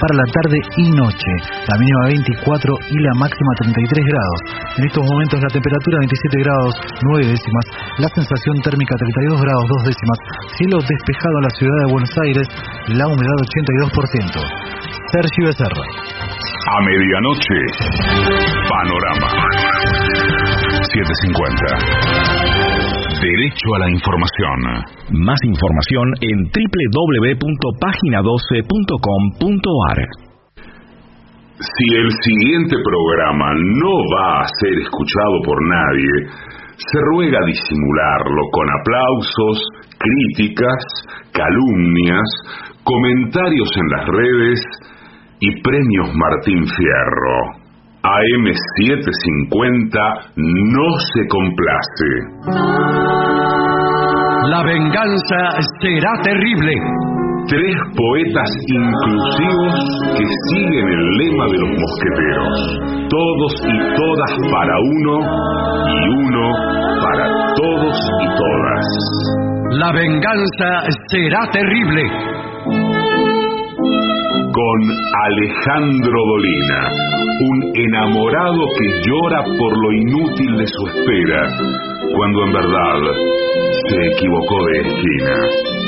para la tarde y noche. La mínima 24 y la máxima 33 grados. En estos momentos la temperatura 27 grados 9 décimas, la sensación térmica 32 grados 2 décimas, cielo despejado en la ciudad de Buenos Aires, la humedad 82%. Sergio Becerra. A medianoche, Panorama. 750. Derecho a la información. Más información en www.pagina12.com.ar. Si el siguiente programa no va a ser escuchado por nadie, se ruega disimularlo con aplausos, críticas, calumnias, comentarios en las redes y premios Martín Fierro. AM750 no se complace. La venganza será terrible. Tres poetas inclusivos que siguen el lema de los mosqueteros. Todos y todas para uno y uno para todos y todas. La venganza será terrible. Con Alejandro Dolina, un enamorado que llora por lo inútil de su espera, cuando en verdad se equivocó de esquina.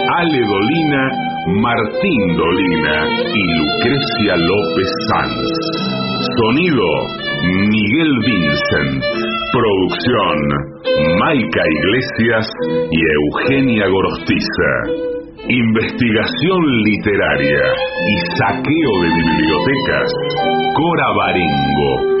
Ale Dolina, Martín Dolina y Lucrecia López Sanz. Sonido, Miguel Vincent. Producción, Maica Iglesias y Eugenia Gorostiza. Investigación literaria y saqueo de bibliotecas. Cora Barengo.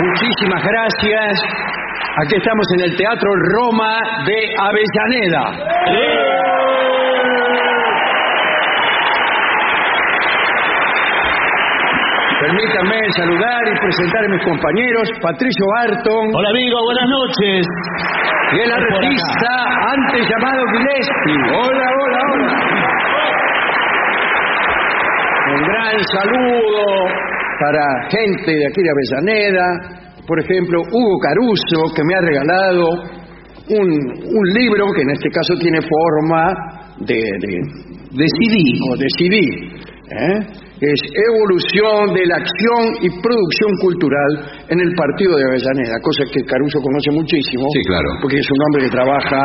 muchísimas gracias. Aquí estamos en el Teatro Roma de Avellaneda. Permítanme saludar y presentar a mis compañeros, Patricio Barton Hola amigo, buenas noches. y el artista antes llamado Gillespie. Hola, hola, hola. Un gran saludo para gente de aquí de Avellaneda, por ejemplo, Hugo Caruso, que me ha regalado un, un libro que en este caso tiene forma de, de, de CD o de CD. ¿eh? Es Evolución de la Acción y Producción Cultural en el Partido de Avellaneda, cosa que Caruso conoce muchísimo. Sí, claro. Porque es un hombre que trabaja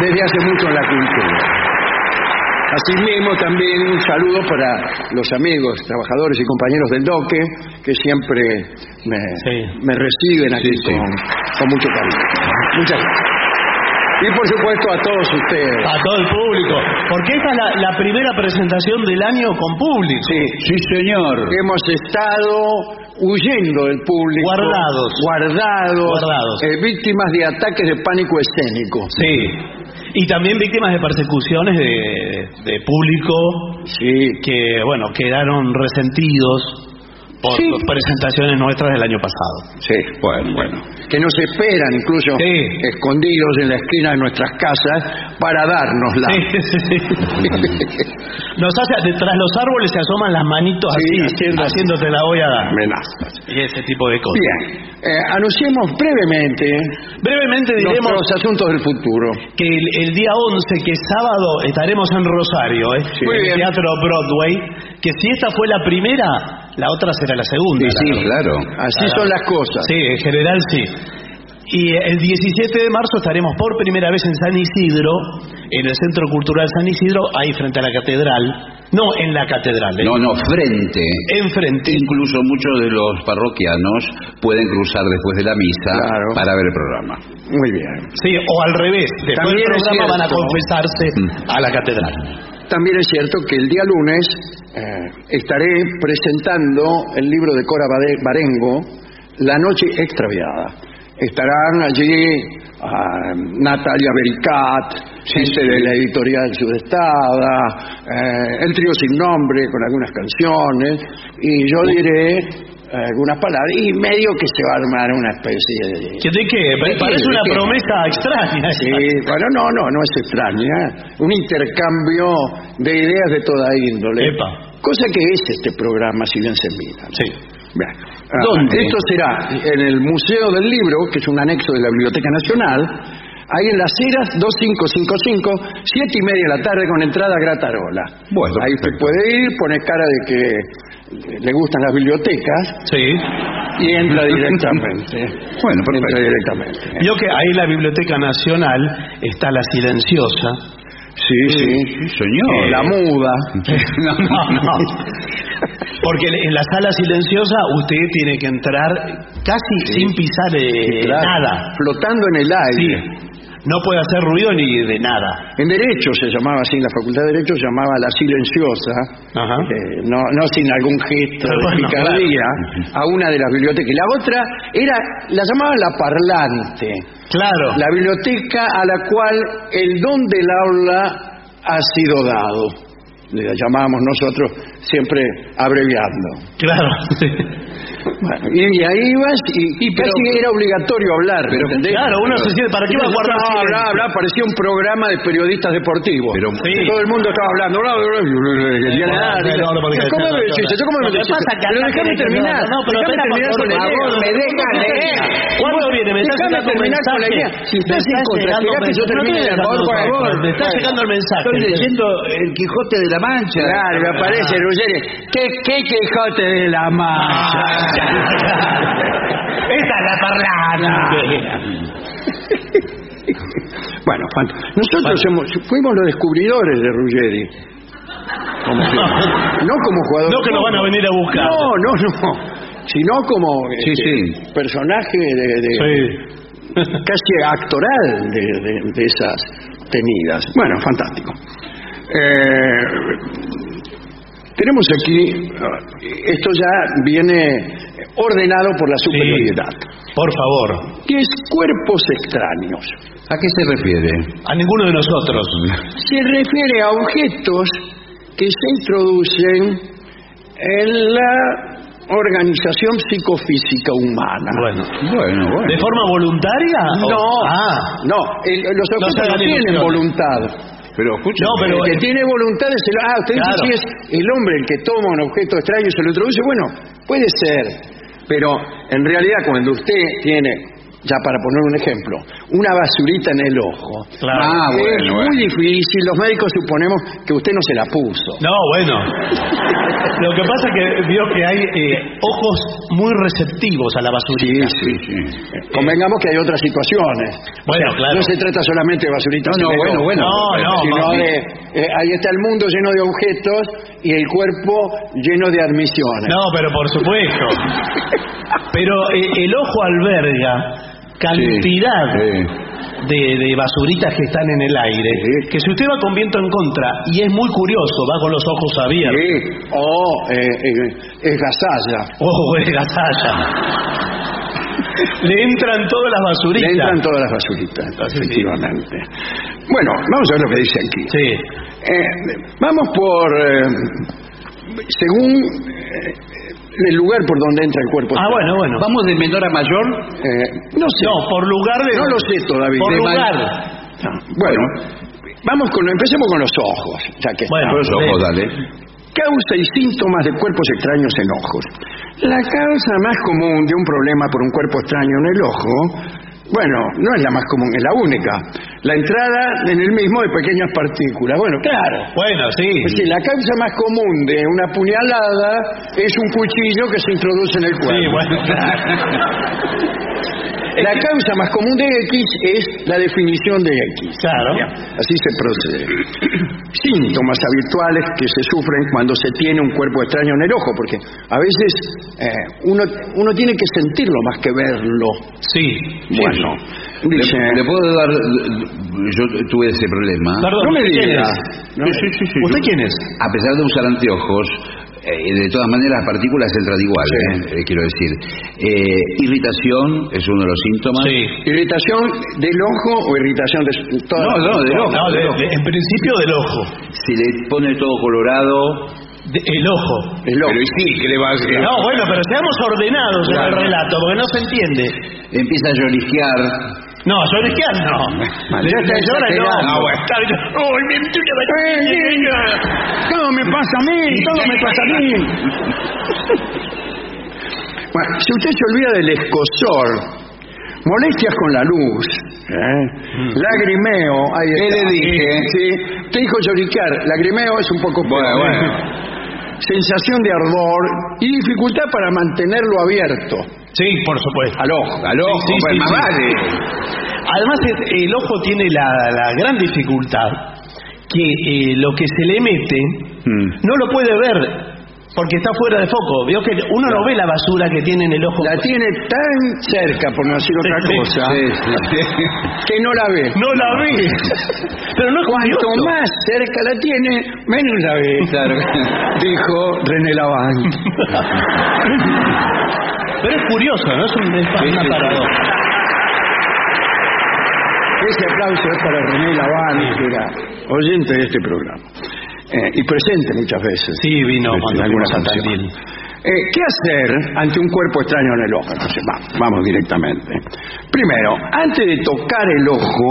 desde hace mucho en la cultura. Asimismo, también un saludo para los amigos, trabajadores y compañeros del DOQUE, que siempre me, Sí. me reciben aquí Sí, sí. Con, con mucho cariño. Muchas gracias. Y por supuesto a todos ustedes. A todo el público. Porque esta es la, la primera presentación del año con público. Sí, Sí, señor. hemos estado huyendo del público. Guardados. Guardados. Guardados. eh, víctimas de ataques de pánico escénico. Sí. Y también víctimas de persecuciones de, de público Sí. que, bueno, quedaron resentidos por Sí. las presentaciones nuestras del año pasado. Sí, bueno, bueno. Que nos esperan incluso Sí. escondidos en la esquina de nuestras casas para dárnosla. Sí. Nos hace, detrás los árboles se asoman las manitos Sí, así, haciendo- haciendo te la voy a dar. Amenazas. Y ese tipo de cosas. Bien, eh, anunciemos brevemente Brevemente diremos los asuntos del futuro. que el, el día 11, que es sábado, estaremos en Rosario, ¿eh? En el Teatro Broadway, que si esta fue la primera, la otra será la segunda. Sí, la verdad. claro. Así Claro. son las cosas. Sí, en general sí. Y el 17 de marzo estaremos por primera vez en San Isidro, en el Centro Cultural San Isidro, ahí frente a la catedral. No, en la catedral. ¿eh? No, no, frente. Enfrente. Incluso muchos de los parroquianos pueden cruzar después de la misa Claro. para ver el programa. Muy bien. Sí, o al revés. Después También del programa van a confesarse a la catedral. También es cierto que el día lunes eh, estaré presentando el libro de Cora Barengo, La Noche Extraviada. Estarán allí ah, Natalia Bericat, gente de la editorial Sudestada, eh, el trío sin nombre con algunas canciones, y yo diré algunas palabras, y medio que se va a armar una especie de... ¿Que ¿De qué? qué? Parece ¿De una qué? promesa extraña. Sí, bueno, no, no, no es extraña. Un intercambio de ideas de toda índole. Epa. Cosa que es este programa, si bien se mira. Sí. Bien. Ah, ¿Dónde? Esto será en el Museo del Libro, que es un anexo de la Biblioteca Nacional, ahí en las Heras 2555, siete y media de la tarde con entrada gratarola. Bueno, ahí usted perfecto. puede ir, pone cara de que le gustan las bibliotecas Sí. y entra directamente. Bueno, entra directamente. Vio que ahí la Biblioteca Nacional está la silenciosa. Sí, sí. Sí, señor. La muda. No, no, no. Porque en la sala silenciosa usted tiene que entrar casi sin pisar eh, Claro, nada. Flotando en el Sí. No puede hacer ruido ni de nada. En Derecho se llamaba así, en la Facultad de Derecho se llamaba La Silenciosa, Ajá. eh, no, no sin algún gesto de Bueno, picardía, a una de las bibliotecas. Y la otra era, la llamaban La Parlante, Claro. la biblioteca a la cual el don del aula ha sido dado. Le llamábamos nosotros siempre abreviando. Claro. Bueno, y, y ahí ibas y, casi era obligatorio hablar. pero- ¿entendés? Claro, uno se siente, ¿para qué va a guardar habla, habla, parecía un programa de periodistas deportivos. Pero- Sí. Todo el mundo estaba hablando. bla, bla, bla, ¿Cómo me decís? ¿Cómo me decís? Pero déjame terminar. no, pero terminar con la idea. favor, Me deja leer. ¿Cuándo viene? Me está Déjame llegando un terminar con la idea. Si estás en contra, que yo termine por favor. me está llegando el mensaje. Estoy leyendo El Quijote de la Mancha. Claro, me aparece Ruggeri. ¿Qué, qué Quijote de la Mancha? Esta es la parlada. Bueno, nosotros somos- fuimos los descubridores de Ruggeri. Como no como jugador. No que nos van a venir a buscar. No, no, no. Sino como Sí, este, sí. personaje de, de- casi actoral de, de- de esas tenidas. Bueno, fantástico. Eh, tenemos aquí, esto ya viene ordenado por la superioridad, Por favor. que es cuerpos extraños. ¿A qué se refiere? A ninguno de nosotros. Se refiere a objetos que se introducen en la organización psicofísica humana. Bueno. Bueno, bueno. ¿De forma voluntaria? No, Ah. no, el- los objetos no, tienen voluntad. Pero escucha. No, pero- el que tiene voluntad es el... Ah, usted Claro. dice si es el hombre el que toma un objeto extraño y se lo introduce. Bueno, puede ser, pero en realidad cuando usted tiene, ya para poner un ejemplo, una basurita en el ojo, Claro. Ah, es bueno, muy bueno. difícil, los médicos suponemos que usted no se la puso. No, bueno. Lo que pasa es que vio que hay eh, ojos muy receptivos a la basurita. Sí, sí. Convengamos que hay otras situaciones. Bueno, claro. No se trata solamente de basuritas. No, bueno, bueno. No, no, sino de, eh, ahí está el mundo lleno de objetos y el cuerpo lleno de admisiones. No, pero por supuesto. Pero eh, el ojo alberga cantidad Sí. De, de basuritas que están en el aire. Sí. Que si usted va con viento en contra y es muy curioso, va con los ojos abiertos. Sí, o eh, eh, es gasalla. Ojo, es gasalla. Le entran todas las Le basuritas. entran todas las basuritas, efectivamente. Bueno, vamos a ver lo que dice aquí. Sí. Eh, vamos por, eh, según eh, el lugar por donde entra el cuerpo. Ah, bueno, bueno. Vamos de menor a mayor. Eh, no sé. No, por lugar de. No lo sé todavía. Por De lugar. Bueno, vamos con, empecemos con los ojos, ya que Bueno, Los ojos, dale. Causa y síntomas de cuerpos extraños en ojos. La causa más común de un problema por un cuerpo extraño en el ojo, bueno, no es la más común, es la única. La entrada en el mismo de pequeñas partículas. Bueno, claro. Bueno, sí. Es decir, la causa más común de una puñalada es un cuchillo que se introduce en el cuerpo. Sí, bueno. La causa más común de X es la definición de X. Claro. Así se procede. Síntomas habituales que se sufren cuando se tiene un cuerpo extraño en el ojo, porque a veces eh, uno, uno tiene que sentirlo más que verlo. Sí. Bueno, Le, dice, le puedo dar. Yo tuve ese problema. Perdón, no me ¿usted quién diga. es? No, Sí, sí, sí, ¿Usted yo- quién es? A pesar de usar anteojos, eh, de todas maneras las partículas entran igual, Sí. eh, quiero decir. Eh, irritación es uno de los síntomas. Sí. ¿Irritación del ojo o irritación de toda No, no, del ojo. No, de- de- en principio del ojo. Se le pone todo colorado. De- el ojo. El ojo. Pero y sí, ¿qué le va a hacer? No, bueno, pero seamos ordenados en el relato, porque no se entiende. Empieza a lloriquear. No, lloriquear no. Vale, ya está Llora, no. Ah, bueno. ¡Ay, mi Eh, Todo me pasa a mí, todo me pasa a mí. Bueno, si usted se olvida del escosor, molestias con la luz, ¿eh? lagrimeo, ahí ¿Qué está. le dije? Sí, te dijo lloriquear, lagrimeo es un poco peor. Bueno, bueno. Sensación de ardor y dificultad para mantenerlo abierto Sí, por supuesto. al ojo. Al ojo, Sí, pues sí, más vale. Además, el ojo tiene la, la gran dificultad que eh, lo que se le mete Mm. no lo puede ver porque está fuera de foco. Veo que uno no ve la basura que tiene en el ojo. La tiene tan cerca, por no decir otra cosa, Sí, sí, sí. que no la ve. No la ve. Pero no es Cuanto curioso. más cerca la tiene, menos la ve. Dijo René Lavant. Pero es curioso, ¿no? Es, un, es Sí, una sí, paradoja. Ese aplauso es para René Lavant, que era oyente de este programa. Eh, y presente muchas veces. Sí, vino cuando algunas fuimos a funciones. Tandil. Eh, ¿Qué hacer ante un cuerpo extraño en el ojo? Entonces, vamos, vamos directamente. Primero, antes de tocar el ojo,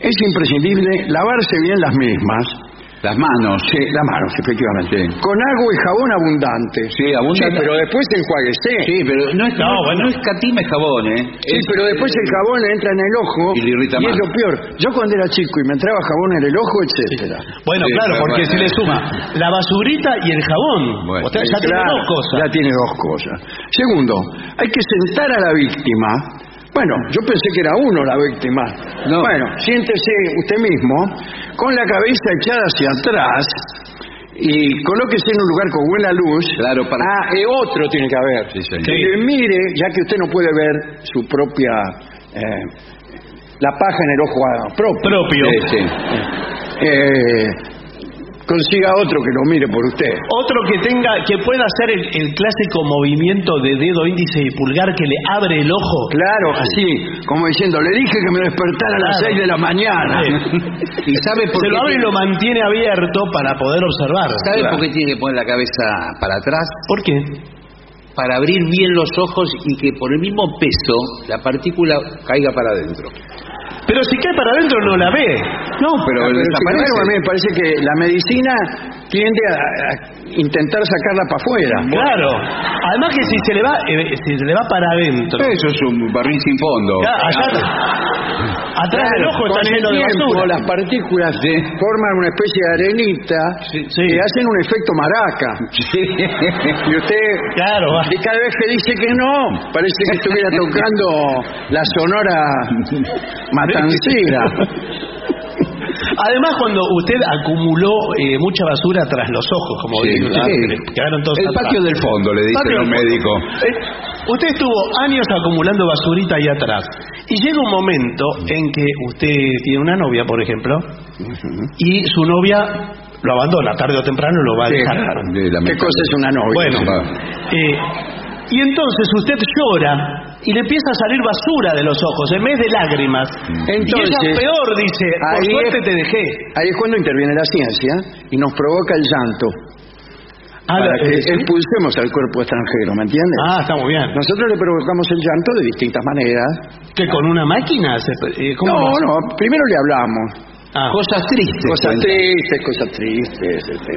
es imprescindible lavarse bien las mismas. Las manos. Sí, las manos, efectivamente. Con agua y jabón abundante. Sí, abundante. Sí, pero después enjuaguese. Sí, pero no es, No, no, bueno. no escatime jabón, ¿eh? Sí, Es- pero después el jabón le entra en el ojo Y le irrita es más. lo peor. Yo cuando era chico y me entraba jabón en el ojo, etcétera. Bueno, Sí, claro, porque bueno. si le suma la basurita y el jabón, Bueno. usted ya tiene dos cosas. Ya tiene dos cosas. Segundo, hay que sentar a la víctima. Bueno, yo pensé que era uno la víctima. No. Bueno, siéntese usted mismo con la cabeza echada hacia atrás y colóquese en un lugar con buena luz. Claro, para- Ah, eh, otro tiene que haber. Sí, señor. Que le mire, ya que usted no puede ver su propia... eh, la paja en el ojo propio. Propio. Eh, consiga otro que lo mire por usted. Otro que tenga, que pueda hacer el, el clásico movimiento de dedo índice y pulgar que le abre el ojo. Claro, así, como diciendo, le dije que me despertara a las Claro. 6 de la mañana. ¿Y sabe por Se qué lo abre y lo mantiene abierto para poder observar. ¿Sabe Claro. por qué tiene que poner la cabeza para atrás? ¿Por qué? Para abrir bien los ojos y que por el mismo peso la partícula caiga para adentro. Pero si cae para adentro no la ve. No, pero, Pero, desaparece. a mí me parece que la medicina tiende a, a intentar sacarla para afuera. Claro. Además que si se le va, eh, si se le va para adentro. Eso es un barril sin fondo. Ya, allá, atrás del ojo está lleno de basura. las partículas forman una especie de arenita sí. que hacen un efecto maraca. Y usted, Claro, va. y cada vez que dice que no, parece que estuviera tocando la sonora Además, cuando usted acumuló eh, mucha basura tras los ojos, como Sí, dice usted, sí. quedaron todos El atrás. patio del fondo, le dicen los médicos. Eh, usted estuvo años acumulando basurita ahí atrás. Y llega un momento en que usted tiene una novia, por ejemplo, y su novia lo abandona, tarde o temprano lo va a dejar. ¿Qué cosa es una novia? Bueno, Ah. eh, y entonces usted llora y le empieza a salir basura de los ojos en vez de lágrimas. y Entonces, ella peor dice, por ahí suerte es- te dejé. Ahí es cuando interviene la ciencia y nos provoca el llanto Ah, para que ¿sí? expulsemos al cuerpo extranjero, ¿me entiendes? Ah, está muy bien. Nosotros le provocamos el llanto de distintas maneras. ¿Que con una máquina? Se, ¿cómo No, no, primero le hablamos. Ah. Cosas tristes. Cosas tristes, cosas tristes. Este,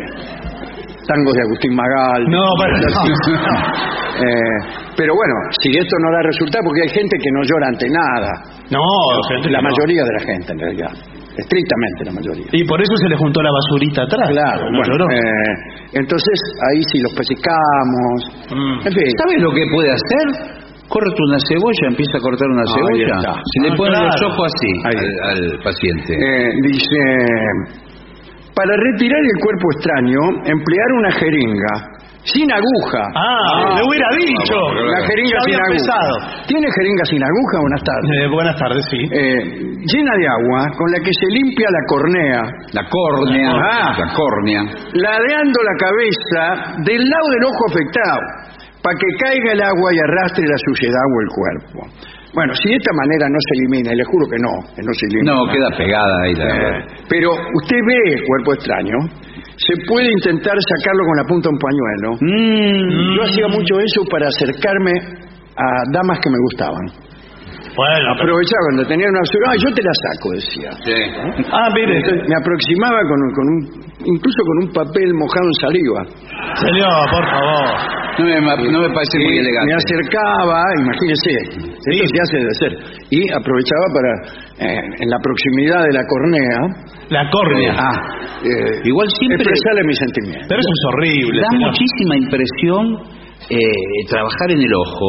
tangos de Agustín Magal. No, pero no. Eh, pero bueno, si esto no da resultado, porque hay gente que no llora ante nada. No, gente La no. mayoría de la gente, en realidad. Estrictamente la mayoría. Y por eso se le juntó la basurita atrás. Claro, no bueno, lloró. eh, entonces ahí sí los pesicamos. Mm. En fin, ¿Sabe lo que puede hacer? Corta una cebolla, empieza a cortar una Ahí cebolla. está. Se le Ah, ponen claro. los ojos así al paciente. Eh, dice, para retirar el cuerpo extraño, emplear una jeringa sin aguja. Ah, le hubiera dicho. La jeringa Ya sin había aguja. empezado. ¿Tiene jeringa sin aguja? Buenas tardes. Eh, buenas tardes, sí. Eh, llena de agua con la que se limpia la cornea, La córnea. Ah. La córnea. ladeando la cabeza del lado del ojo afectado, para que caiga el agua y arrastre la suciedad o el cuerpo. Bueno, si de esta manera no se elimina, y le juro que no, que no se elimina. No, queda pegada ahí la Eh, pero usted ve el cuerpo extraño, se puede intentar sacarlo con la punta de un pañuelo. Mm. Yo hacía mucho eso para acercarme a damas que me gustaban. Bueno, pero- Aprovechaba cuando tenía una ah, yo te la saco, decía. Sí. Ah, mire, Entonces, me aproximaba con, un- con un, incluso con un papel mojado en saliva. señor, por favor. No me, no me parece muy elegante. me acercaba, imagínese, esto se hace de hacer. Y aprovechaba para, eh, en la proximidad de la cornea, La córnea. ah, eh, Igual siempre- expresarle mis sentimientos. Pero eso es horrible. Da señor. muchísima impresión eh, trabajar en el ojo,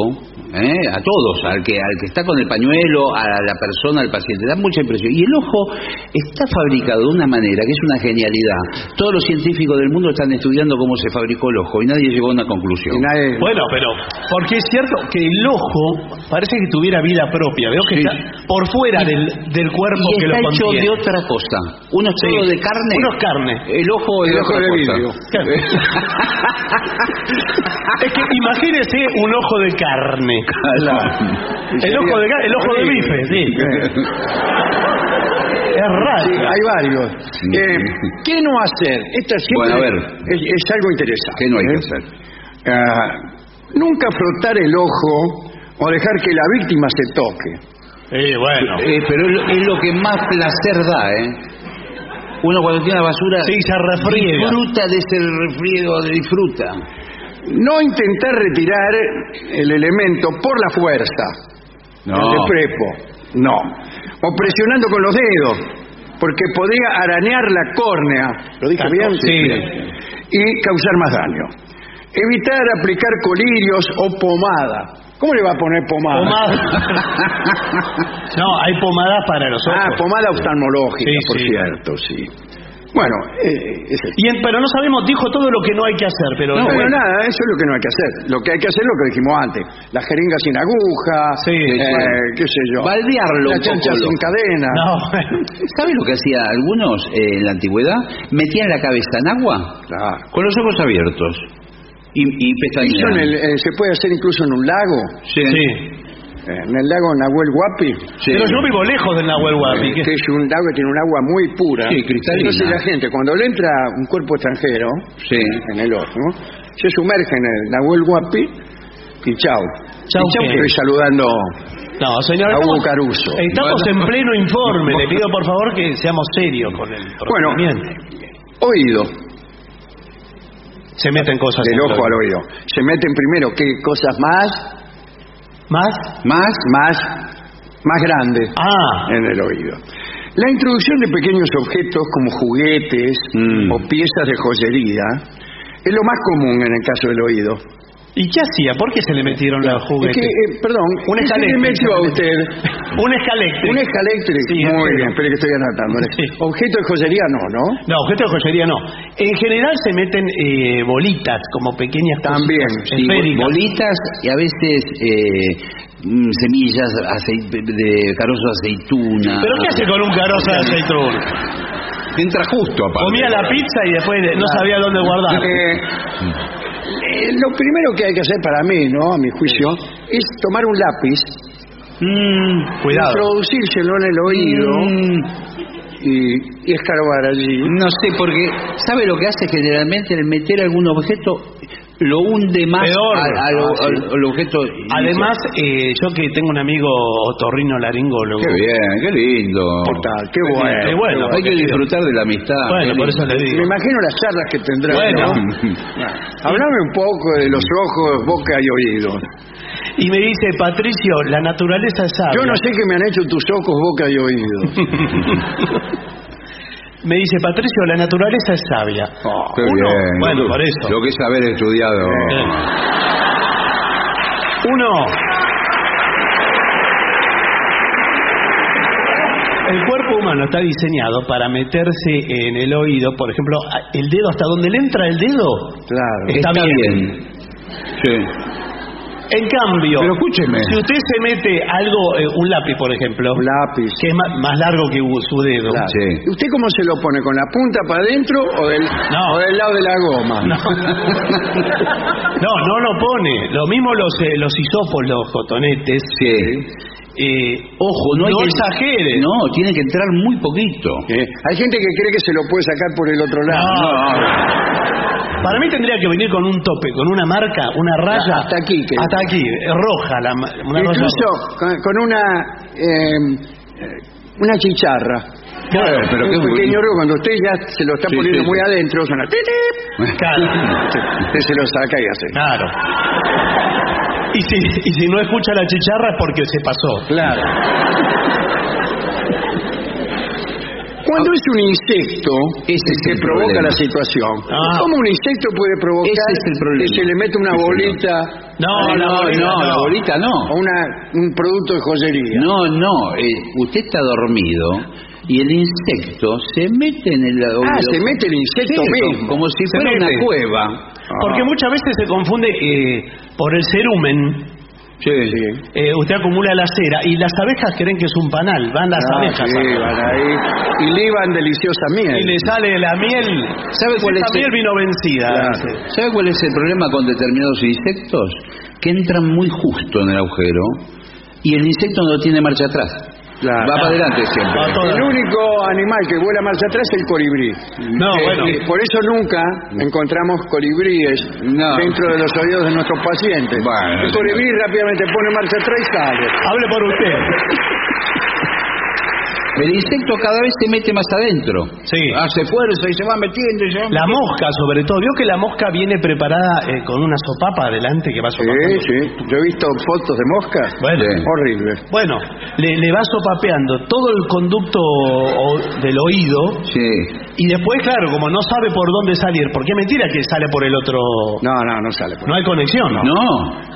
¿eh? a todos, al que, al que está con el pañuelo, a la persona, al paciente, da mucha impresión. Y el ojo está fabricado de una manera que es una genialidad. Todos los científicos del mundo están estudiando cómo se fabricó el ojo y nadie llegó a una conclusión. Y nadie- Bueno, pero porque es cierto que el ojo parece que tuviera vida propia. Veo que Sí. está por fuera del, del cuerpo Y que lo está hecho contiene. de otra cosa. Uno es Sí. todo de carne. Uno es carne. El ojo es El de ojo otra de cosa. vidrio. Es que imagínese un ojo de carne. El ojo de ca- el ojo de bife, sí. Es Sí, raro. hay varios. Eh, ¿Qué no hacer? Esta siempre Bueno, a ver. Es, es algo interesante. ¿Qué no hay que ¿eh? hacer? Ah, nunca frotar el ojo o dejar que la víctima se toque. Sí, bueno. Eh, pero es, es lo que más placer da, ¿eh? Uno cuando tiene la basura Sí, se refriega. disfruta de ese refriego, disfruta. No intentar retirar el elemento por la fuerza. No. El de prepo. No. O presionando con los dedos. Porque podría arañar la córnea. ¿Lo dije bien? Sí. Y causar más daño. Evitar aplicar colirios o pomada. ¿Cómo le va a poner pomada? Pomada. No, hay pomadas para los ojos. Ah, pomada oftalmológica, Sí, por sí. cierto, sí. Bueno, eh, Y en- pero no sabemos, dijo todo lo que no hay que hacer, pero No, bueno, nada, eso es lo que no hay que hacer. Lo que hay que hacer es lo que dijimos antes. La jeringa sin aguja, Sí, eh, sí. qué sé yo. Baldearlo La un chancha poco, sin lo- cadena. No, ¿Sabe lo que hacía algunos eh, en la antigüedad? Metían la cabeza en agua Claro. con los ojos abiertos y, y el- eh, se puede hacer incluso en un lago. Sí. sí. En el lago Nahuel Huapi. Sí. Pero yo vivo lejos del Nahuel Huapi. que- Que es un lago que tiene un agua muy pura. Sí, cristalina. Entonces la gente, cuando le entra un cuerpo extranjero Sí. en el ojo, se sumerge en el Nahuel Huapi y chau ¿qué? que estoy saludando No, señor. a Hugo Estamos, Caruso. estamos en pleno informe. Le pido por favor que seamos serios con el Bueno, oído. Se meten cosas. del ojo al oído. Se meten primero qué cosas más, ¿Más? más, más, más grandes Ah, en el oído. La introducción de pequeños objetos como juguetes Mm. o piezas de joyería es lo más común en el caso del oído. ¿Y qué hacía? ¿Por qué se le metieron los Es juguetes? que, eh, perdón, Un ¿qué se le metió a usted? Un escaléctrico. Un escaléctrico. Sí, Muy bien, espere que estoy anotando. Sí. Objeto de joyería no, ¿no? No, objetos de joyería no. En general se meten eh, bolitas, como pequeñas También, Sí, bolitas y a veces eh, mm, semillas de carozo de aceituna. ¿Pero qué hace con un carozo de aceituna? Entra justo, aparte. Comía la pizza y después no sabía dónde guardar. Eh, lo primero que hay que hacer para mí, ¿no? A mi juicio, es tomar un lápiz, Mm, Cuidado. introducírselo en el oído mm, y, y escarbar allí. no sé, porque ¿sabe lo que hace generalmente el meter algún objeto? Lo hunde más Peor. al, al- Ah, sí. al- al objeto. Además, eh, yo que tengo un amigo otorrino laringólogo. Qué bien, qué lindo. Total, qué bueno. Qué bueno, Hay que disfrutar de la amistad. Bueno, qué por lindo. eso le Me imagino las charlas que tendrá. Bueno. ¿no? Hablame un poco de los ojos, boca y oído. Y me dice, Patricio, la naturaleza es sabia. Yo no sé qué me han hecho tus ojos, boca y oído me dice, Patricio, la naturaleza es sabia. Oh, bueno, por eso. Lo que es haber estudiado. Uno, El cuerpo humano está diseñado para meterse en el oído, por ejemplo, el dedo, hasta donde le entra el dedo. Claro, está, bien. bien. Sí. En cambio, Pero escúcheme. si usted se mete algo, eh, un lápiz, por ejemplo, Un lápiz. que es más, más largo que su dedo, Claro. Sí. ¿Y ¿Usted cómo se lo pone? ¿Con la punta para adentro o del, No. o del lado de la goma? No. no, no lo pone. Lo mismo los, eh, los hisopos, los cotonetes. Sí. Eh, Ojo, no hay no que... exagere. No, tiene que entrar muy poquito. Eh, Hay gente que cree que se lo puede sacar por el otro lado. No. Para mí tendría que venir con un tope, con una marca, una raya. Hasta aquí, que- Hasta aquí, eh, roja, la, una Incluso roja. con, con una eh, una chicharra. Claro, pero un qué pequeño ruido, cuando usted ya se lo está Sí, poniendo sí, muy sí. adentro, suena. Claro. Usted se lo saca y hace. Claro. Y si, y si no escucha la chicharra es porque se pasó. Claro. Cuando es un insecto Ese el que el provoca problema. la situación, Ah. ¿cómo un insecto puede provocar Ese es el problema. que se le mete una bolita No, bolita no, no. la bolita no. o una, un producto de joyería? No, no, eh, usted está dormido y el insecto se mete en el oído. Ah, se mete el insecto Sí, mismo. Como si fuera una cueva. Porque muchas veces se confunde eh, por el cerumen. Sí. eh, usted acumula la cera y las abejas creen que es un panal. Van las Ah, abejas. sí, a- van ahí y liban deliciosa miel. y le sale la miel. ¿Sabe cuál Esa es el- miel vino vencida. Claro. ¿Sabe cuál es el problema con determinados insectos? Que entran muy justo en el agujero y el insecto no tiene marcha atrás. Claro. Va para adelante siempre. Va todo- El único animal que vuela marcha atrás es el colibrí. No, Eh, bueno. eh, por eso nunca encontramos colibríes No. dentro de los oídos de nuestros pacientes. Bueno, el colibrí rápidamente pone marcha atrás y sale. Hable por usted. El insecto cada vez se mete más adentro. Sí. Hace fuerza y se va metiendo y se va La mosca, sobre todo. ¿Vio que la mosca viene preparada eh, con una sopapa adelante que va Sí, sopapando? sí. Yo he visto fotos de moscas Bueno. Sí. horribles. Bueno, le, le va sopapeando todo el conducto o- del oído Sí. y después, claro, como no sabe por dónde salir, porque es mentira que sale por el otro... No, no, no sale. por No hay conexión, ¿no? No.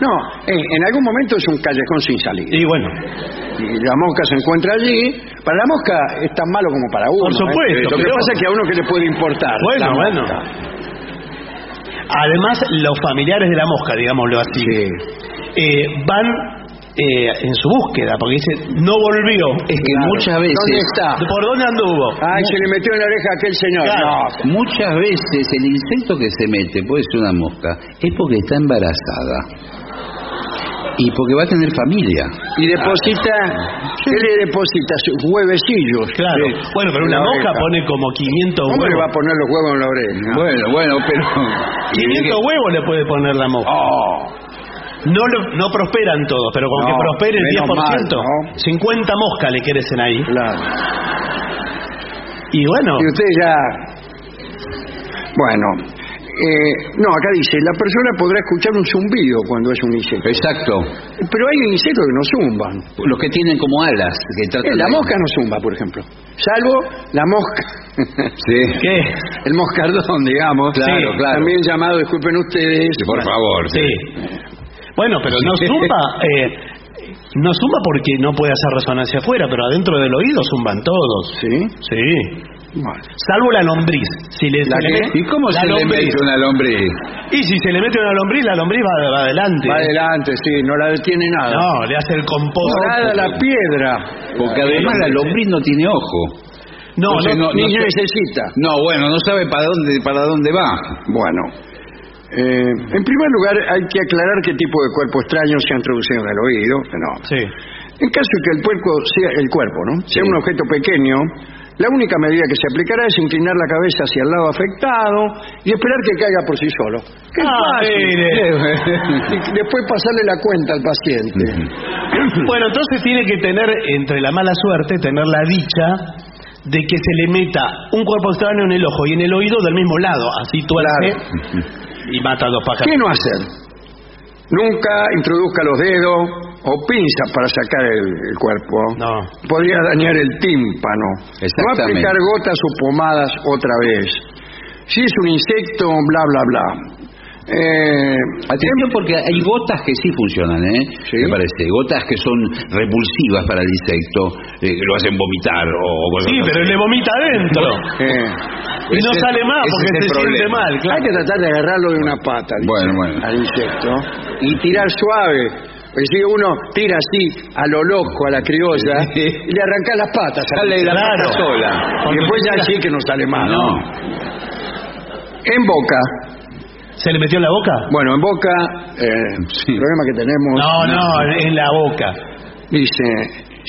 No, en, en algún momento es un callejón sin salida. Y bueno, Y la mosca se encuentra allí. Para la mosca es tan malo como para uno. Por supuesto, ¿eh? Lo que pero- pasa es que a uno que le puede importar. Bueno, la bueno. además los familiares de la mosca, digámoslo así, Sí. eh, van eh, en su búsqueda, porque dice, no volvió. Es que Claro. muchas veces. ¿Dónde está? ¿Por dónde anduvo? Ay, se le metió en la oreja a aquel señor. Claro. No, Muchas veces el insecto que se mete, puede ser una mosca, es porque está embarazada. Y porque va a tener familia. y deposita, ¿qué le deposita? Sus huevecillos. Claro. Sí. Bueno, pero una mosca pone como 500 ¿Cómo le va a huevos. poner los huevos en la oreja? Bueno, bueno, pero. 500 huevos le puede poner la mosca. Oh, No, lo- no prosperan todos, pero con No, que prospere el menos 10%, mal, ¿no? 50 moscas le crecen ahí. claro. Y bueno, Y usted ya... Bueno, eh, no, acá dice, la persona podrá escuchar un zumbido cuando es un insecto. Exacto. Pero hay insectos que no zumban. Los que tienen como alas. Que Eh, la de- mosca no zumba, por ejemplo. Salvo la mosca. Sí. ¿qué? El moscardón, digamos. Claro, claro. También llamado, disculpen ustedes. Sí, por favor. Sí. Bueno, pero no zumba, eh, no zumba porque no puede hacer resonancia afuera, pero adentro del oído zumban todos. ¿Sí? Sí. Bueno. Salvo la lombriz. Si le, ¿La se le ¿Y cómo la se le mete una lombriz? Y si se le mete una lombriz, la lombriz va, va adelante. Va adelante, sí, no la detiene nada. No, le hace el compost. Nada la piedra. Porque además la lombriz no tiene ojo. No, Entonces, no, Ni no necesita. No, bueno, no sabe para dónde, para dónde va. Bueno, eh, en primer lugar hay que aclarar qué tipo de cuerpo extraño se ha introducido en el oído. No. Sí. En caso de que el cuerpo sea, el cuerpo, ¿no? sea un objeto pequeño, la única medida que se aplicará es inclinar la cabeza hacia el lado afectado y esperar que caiga por sí solo. ¡Qué Ah, fácil! Y después pasarle la cuenta al paciente. Bueno, entonces tiene que tener, entre la mala suerte, tener la dicha de que se le meta un cuerpo extraño en el ojo y en el oído del mismo lado. Así tuerce y mata a dos pájaros. ¿Qué no hacer? Nunca introduzca los dedos o pinzas para sacar el, el cuerpo. No. Podría dañar el tímpano. No aplicar gotas o pomadas otra vez. Si es un insecto, bla, bla, bla. Eh, Atención porque hay gotas que sí funcionan, ¿eh? Sí. Me parece. Gotas que son repulsivas para el insecto, eh, que lo hacen vomitar o cosas Sí, así. pero le vomita adentro. eh, Y no sale más porque se siente mal, hay claro. que tratar de agarrarlo de una pata al- Bueno, bueno. al insecto y tirar suave. Porque si uno tira así a lo loco a la criolla y le arranca las patas. al Sale la pata sola. Y después ya sí que no sale más. No. En boca, ¿Se le metió en la boca? bueno, en boca, eh, Sí. el problema que tenemos No, no, en la boca. dice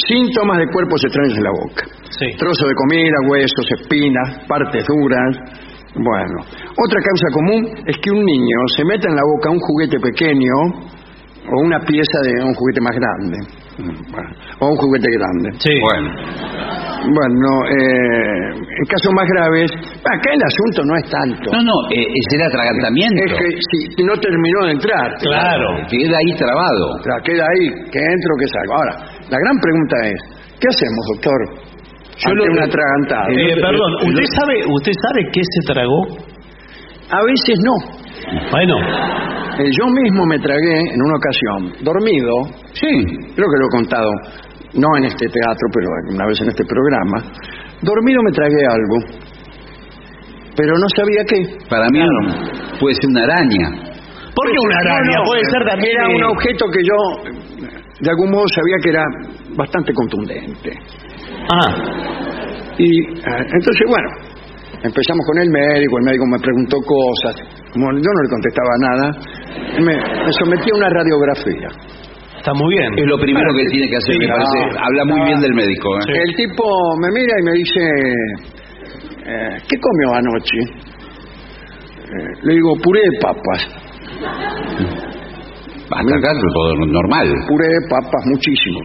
síntomas de cuerpos extraños en la boca. Sí. Trozo de comida, huesos, espinas, partes duras. Bueno, otra causa común es que un niño se meta en la boca un juguete pequeño o una pieza de un juguete más grande. Bueno, o un juguete grande. Sí. Bueno, Bueno, eh, en casos más graves, acá el asunto no es tanto. no, no, eh, es el atragantamiento. Es que si no terminó de entrar, Claro. Queda ahí trabado. o sea, queda ahí, que entro, que salgo. Ahora, la gran pregunta es, ¿qué hacemos, doctor? Yo lo- un atragantado. Eh, perdón, ¿usted sabe, ¿usted sabe qué se tragó? A veces no. Bueno, Eh, yo mismo me tragué en una ocasión, dormido, Sí. creo que lo he contado, no en este teatro, pero una vez en este programa, dormido me tragué algo, pero no sabía qué. Para mí puede ser una araña. ¿por qué una araña? No, no, Puede ser también... Era eh, un objeto que yo, de algún modo, sabía que era bastante contundente. Ah, Y eh, entonces, bueno, empezamos con el médico, el médico me preguntó cosas, como yo no le contestaba nada, me, me sometí a una radiografía. está muy bien. Es lo primero que tiene que hacer, Sí, me parece. no, Habla muy no. bien del médico. ¿eh? El tipo me mira y me dice, eh, ¿qué comió anoche? Eh, le digo, puré de papas. Hasta acá todo normal. Puré de papas, muchísimo.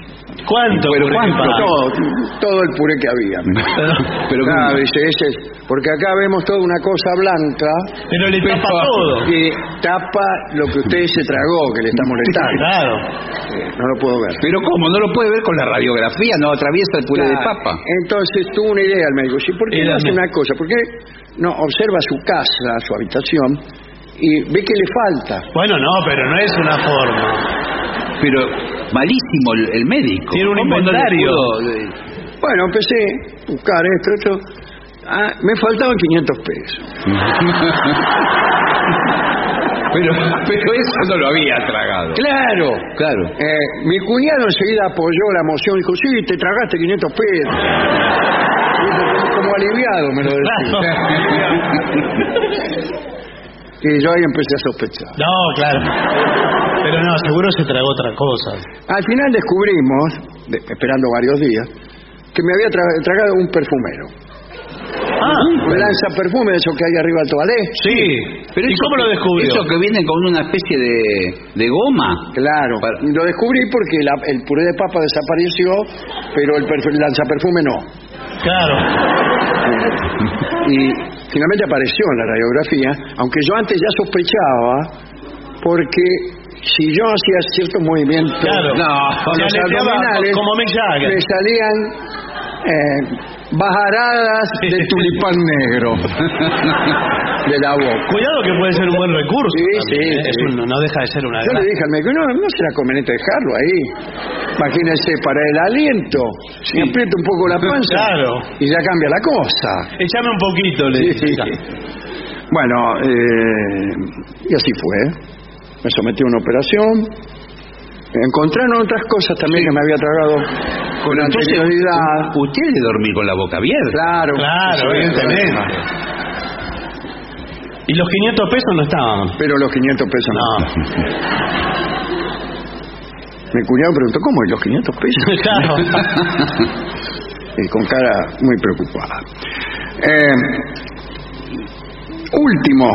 ¿Cuánto? Pero ¿cuánto? Todo, todo el puré que había. Pero Claro, ¿cómo? dice, ese es- porque acá vemos toda una cosa blanca Pero le tapa todo. que tapa lo que usted se tragó, que le está molestando. Claro. Eh, no lo puedo ver. Pero ¿cómo? ¿No lo puede ver con la radiografía? ¿No atraviesa el puré de papa? Entonces tuvo una idea el médico. ¿sí? ¿Por qué no hace una cosa? ¿Por qué no observa su casa, su habitación y ve que le falta? Bueno, no, pero no es una forma. Pero malísimo el, el médico. Tiene un ¿Cómo no le inventario. eh, Bueno, empecé a buscar esto, esto. Ah, me faltaban 500 pesos. pero, pero eso no lo había tragado. ¡Claro! Claro. Eh, mi cuñado enseguida apoyó la moción y dijo, sí, te tragaste 500 pesos. Y Como aliviado me lo decía. Y yo ahí empecé a sospechar. No, claro. Pero no, seguro se tragó otra cosa. Al final descubrimos, de- esperando varios días, que me había tra- tragado un perfumero. Ah, Un lanzaperfume de eso que hay arriba del toalé. sí. Pero ¿Y eso cómo lo descubrió? Eso que viene con una especie de, de goma. Claro, Para- lo descubrí porque la- el puré de papa desapareció, pero el, el lanzaperfume no. Claro. Y finalmente apareció en la radiografía, aunque yo antes ya sospechaba, porque si yo hacía ciertos movimientos Claro. No, con los abdominales, como Jagger. me salían eh, bajaradas de tulipán negro de la boca. Cuidado que puede ser un buen recurso. Sí, también, sí, ¿eh? Es sí. un- no deja de ser una Yo gran... le dije al médico, no, no será conveniente dejarlo ahí. Imagínese, para el aliento, si aprieta un poco la panza Claro. y ya cambia la cosa. Échame un poquito, le Sí, dije. sí. Bueno, eh, y así fue. Me sometí a una operación. Encontraron otras cosas también que me había tragado con anterioridad. usted debe dormir con la boca abierta. Claro. Claro, evidentemente. Y los 500 pesos no estaban. Pero los 500 pesos no. No. Mi cuñado preguntó, ¿cómo? ¿Y los 500 pesos? claro. y con cara muy preocupada. Eh, último,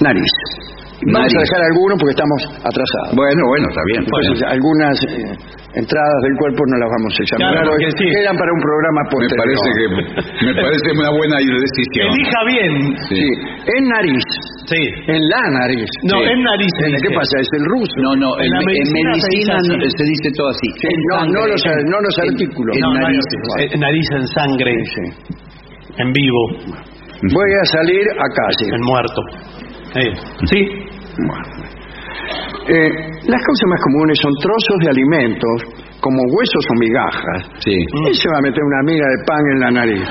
nariz. Vamos a dejar algunos porque estamos atrasados. Bueno, bueno, está bien. Entonces, algunas eh, entradas del cuerpo no las vamos a examinar. Claro sí. Quedan para un programa me posterior. parece que me parece una buena decisión. Elija bien. Sí. En nariz. Sí. En la nariz. No, Sí. en nariz. ¿En dice. ¿Qué pasa? ¿Es el ruso? No, no, En en, la en medicina se medicina, dice se dice todo así. Sí, no, no los, no los artículos. en nariz. en- en nariz en sangre, Sí. en vivo, Voy a salir a calle. en muerto. Eh, Eh, las causas más comunes son trozos de alimentos, como huesos o migajas. Sí. ¿Quién se va a meter una miga de pan en la nariz?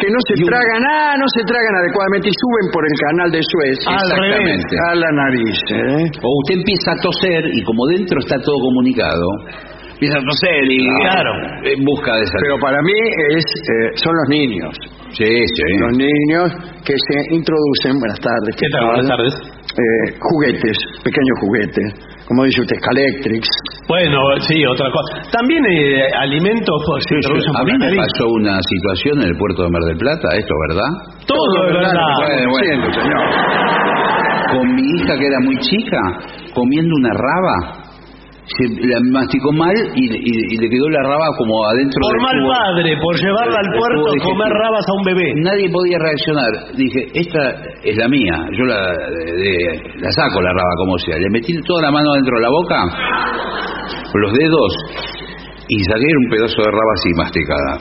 Que no se tragan, ah, no se tragan adecuadamente y suben por el canal de Suez. Al revés. Exactamente. A la nariz, ¿eh? O usted empieza a toser y como dentro está todo comunicado, empieza a toser y Claro. en busca de esa. Pero para mí es, eh, son los niños. sí, sí. Los niños que se introducen, buenas tardes. ¿Qué tal? Buenas tardes. Eh, juguetes, pequeños juguetes, como dice usted, Calectrix. Bueno, sí, otra cosa. También eh, alimentos pues, se introducen A mí me pasó una situación en el puerto de Mar del Plata, esto, ¿verdad? Todo es verdad. Bueno, bueno. Señor. Con mi hija que era muy chica, comiendo una raba, se la masticó mal y, y- y le quedó la raba como adentro Por del mal tubo. padre, por llevarla al puerto a comer rabas a un bebé. Nadie podía reaccionar. Dije, esta es la mía. Yo la, de- la saco la raba como sea. Le metí toda la mano dentro de la boca, con los dedos, y saqué un pedazo de raba así masticada.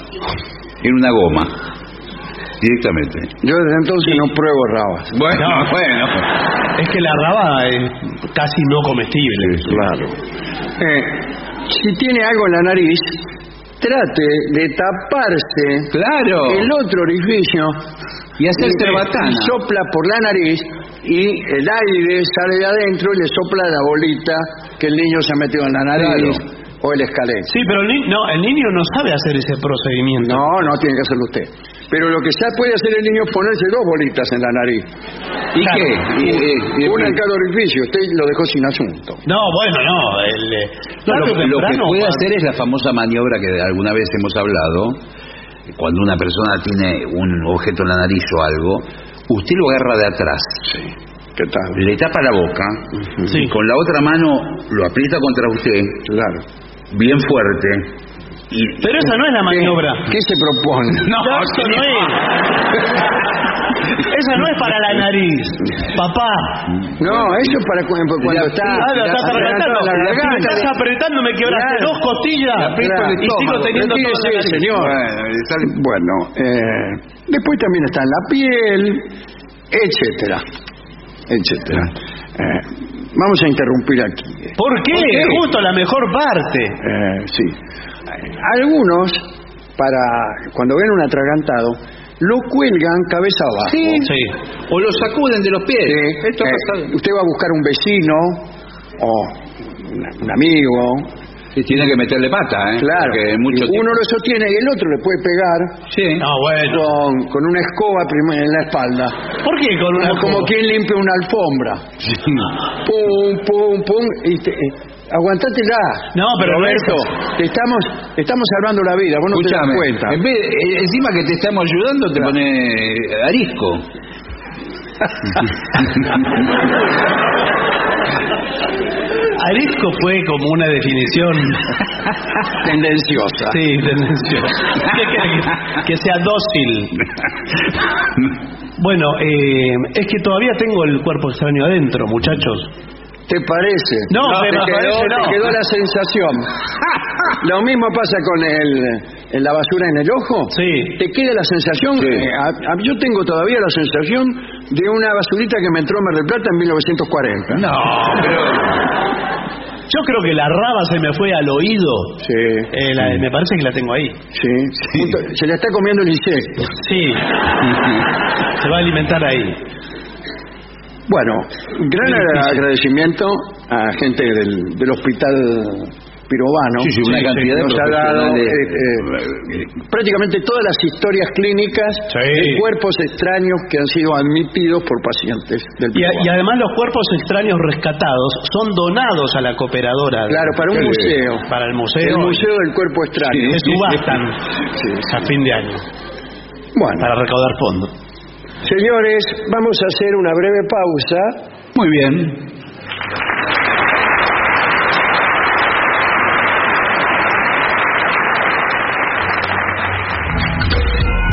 Era una goma. Directamente. Yo desde entonces no pruebo rabas. Bueno, No. bueno. Es que la raba es casi no comestible. Claro. Eh, si tiene algo en la nariz, trate de taparse Claro. el otro orificio Y hacer y- cerbatana. y sopla por la nariz y el aire sale de adentro y le sopla la bolita que el niño se ha metido en la nariz o el escalete. Sí, pero el, ni- no, el niño no sabe hacer ese procedimiento. No, no tiene que hacerlo usted. Pero lo que ya puede hacer el niño es ponerse dos bolitas en la nariz. ¿Y Claro. qué? Y- y- y- Una en cada orificio. Usted lo dejó sin asunto. No, bueno, no. El, eh, No, lo, lo que puede cuando- hacer es la famosa maniobra que alguna vez hemos hablado, cuando una persona tiene un objeto en la nariz o algo, usted lo agarra de atrás, ¿Qué tal? le tapa la boca, Sí. y con la otra mano lo aprieta contra usted, Claro. bien fuerte, y Pero esa no es la maniobra. ¿Qué se propone? No, eso no es. Esa no es para la nariz. Papá. No, eso es para cu- cuando está Ah, lo estás apretando. la estás apretando, me quebraste Claro. dos costillas. Claro. Y sigo teniendo la nariz. señor. Bueno, eh, después también está en la piel, etcétera, etcétera. Eh, vamos a interrumpir aquí. ¿Por qué? ¿Por qué? Justo la mejor parte. Eh, sí. Algunos, para cuando ven un atragantado, lo cuelgan cabeza abajo. Sí. o lo sacuden de los pies. Sí, Esto ha eh, pasado. usted va a buscar un vecino o un, un amigo, Sí, tiene que meterle pata, ¿eh? claro. Porque mucho y uno lo sostiene y el otro le puede pegar Sí. No, bueno. con, con una escoba en la espalda. ¿Por qué con una Como, como quien limpia una alfombra. Pum, pum, pum. Y te, eh, aguantátela. No, pero Roberto, Roberto. te estamos, te estamos salvando la vida, vos no te das cuenta. en vez, eh, encima que te estamos ayudando, te pone arisco. Arisco fue como una definición. Tendenciosa. Sí, tendenciosa. ¿Qué quiere que, que sea dócil. Bueno, eh, es que todavía tengo el cuerpo extraño adentro, muchachos. ¿Te parece? No, te, me quedó, parece no. te quedó la sensación. Lo mismo pasa con el, la basura en el ojo. Sí. ¿Te queda la sensación? Sí. eh, a- a- yo tengo todavía la sensación de una basurita que me entró en Mar del Plata en 1940. No, pero. Yo creo que la raba se me fue al oído. Sí, Eh, la- me parece que la tengo ahí. sí. Junto- se la está comiendo el insecto. Sí. se va a alimentar ahí. Bueno, gran agradecimiento a gente del, del hospital pirobano. Sí, sí, una cantidad de nos ha dado eh, eh, prácticamente todas las historias clínicas Sí. de cuerpos extraños que han sido admitidos por pacientes del Y, a- y además los cuerpos extraños rescatados son donados a la cooperadora. Claro, para un Sí. museo. Para el museo. El Museo del Cuerpo Extraño. Se subastan Sí. a fin de año Bueno, para recaudar fondos. señores, vamos a hacer una breve pausa. Muy bien.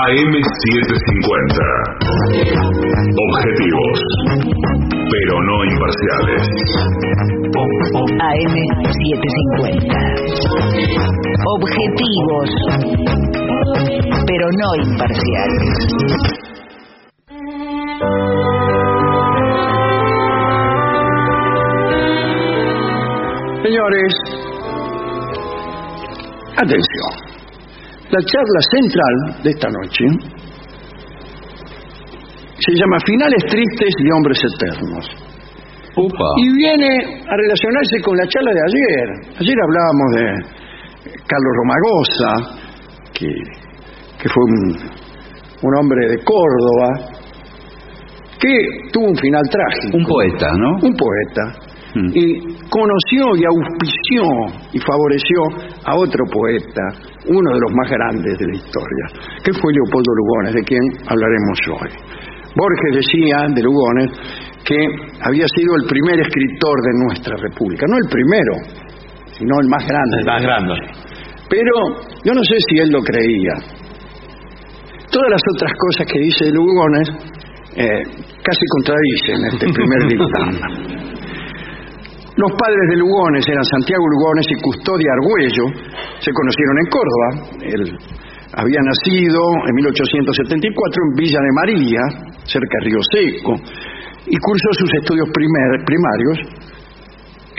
AM750. Objetivos, pero no imparciales. AM750. Objetivos, pero no imparciales. Señores, atención. La charla central de esta noche se llama Finales Tristes de Hombres Eternos. Y viene a relacionarse con la charla de ayer. Ayer hablábamos de Carlos Romagosa, que, que fue un, un hombre de Córdoba, que tuvo un final trágico. Un poeta, ¿no? Un poeta. Hmm. Y conoció y auspició y favoreció a otro poeta, uno de los más grandes de la historia, que fue Leopoldo Lugones, de quien hablaremos hoy. Borges decía de Lugones que había sido el primer escritor de nuestra república, no el primero, sino el más grande. El más grande. Pero yo no sé si él lo creía. Todas las otras cosas que dice Lugones eh, casi contradicen este primer dictamen. Los padres de Lugones eran Santiago Lugones y Custodia Argüello. Se conocieron en Córdoba. Él había nacido en 1874 en Villa de María, cerca de Río Seco, y cursó sus estudios primer- primarios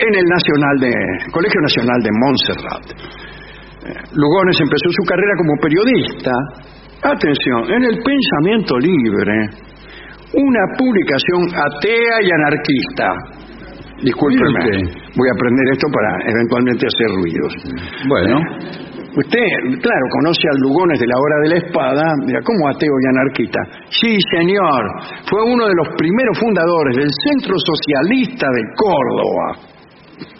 en el Nacional de, Colegio Nacional de Montserrat. Eh, Lugones empezó su carrera como periodista. Atención, en el pensamiento libre, una publicación atea y anarquista. Discúlpeme, voy a aprender esto para eventualmente hacer ruidos. Bueno, Usted, claro, conoce a Lugones de la hora de la espada, mira, ¿cómo ateo y anarquista? Sí, señor, fue uno de los primeros fundadores del Centro Socialista de Córdoba.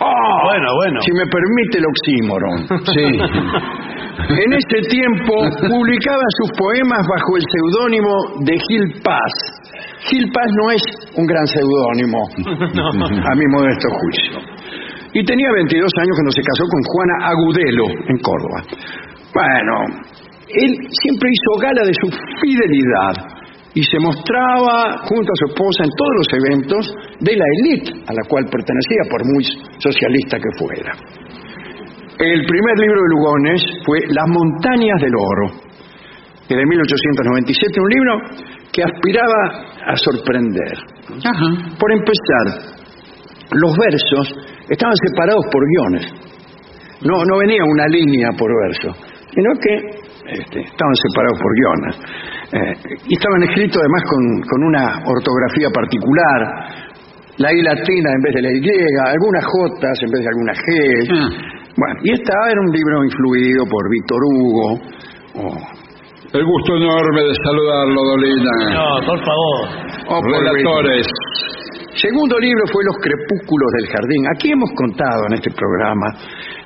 ¡Ah! Bueno, bueno. Si me permite el oxímoron. sí. En ese tiempo publicaba sus poemas bajo el seudónimo de Gil Paz. Gil Paz no es un gran seudónimo, a mi modesto juicio. Y tenía 22 años cuando se casó con Juana Agudelo en Córdoba. Bueno, él siempre hizo gala de su fidelidad y se mostraba junto a su esposa en todos los eventos de la élite a la cual pertenecía, por muy socialista que fuera. El primer libro de Lugones fue Las montañas del oro, que de 1897, un libro que aspiraba a sorprender. Por empezar, los versos estaban separados por guiones. No, no venía una línea por verso, sino que este, estaban separados por guiones. Eh, y estaban escritos además con, con una ortografía particular, la I latina en vez de la Y, algunas J en vez de algunas G. Bueno, y esta era un libro influido por Víctor Hugo. o- El gusto enorme de saludarlo, Dolina. No, por favor. o por Relatores. Segundo libro fue Los crepúsculos del jardín. Aquí hemos contado en este programa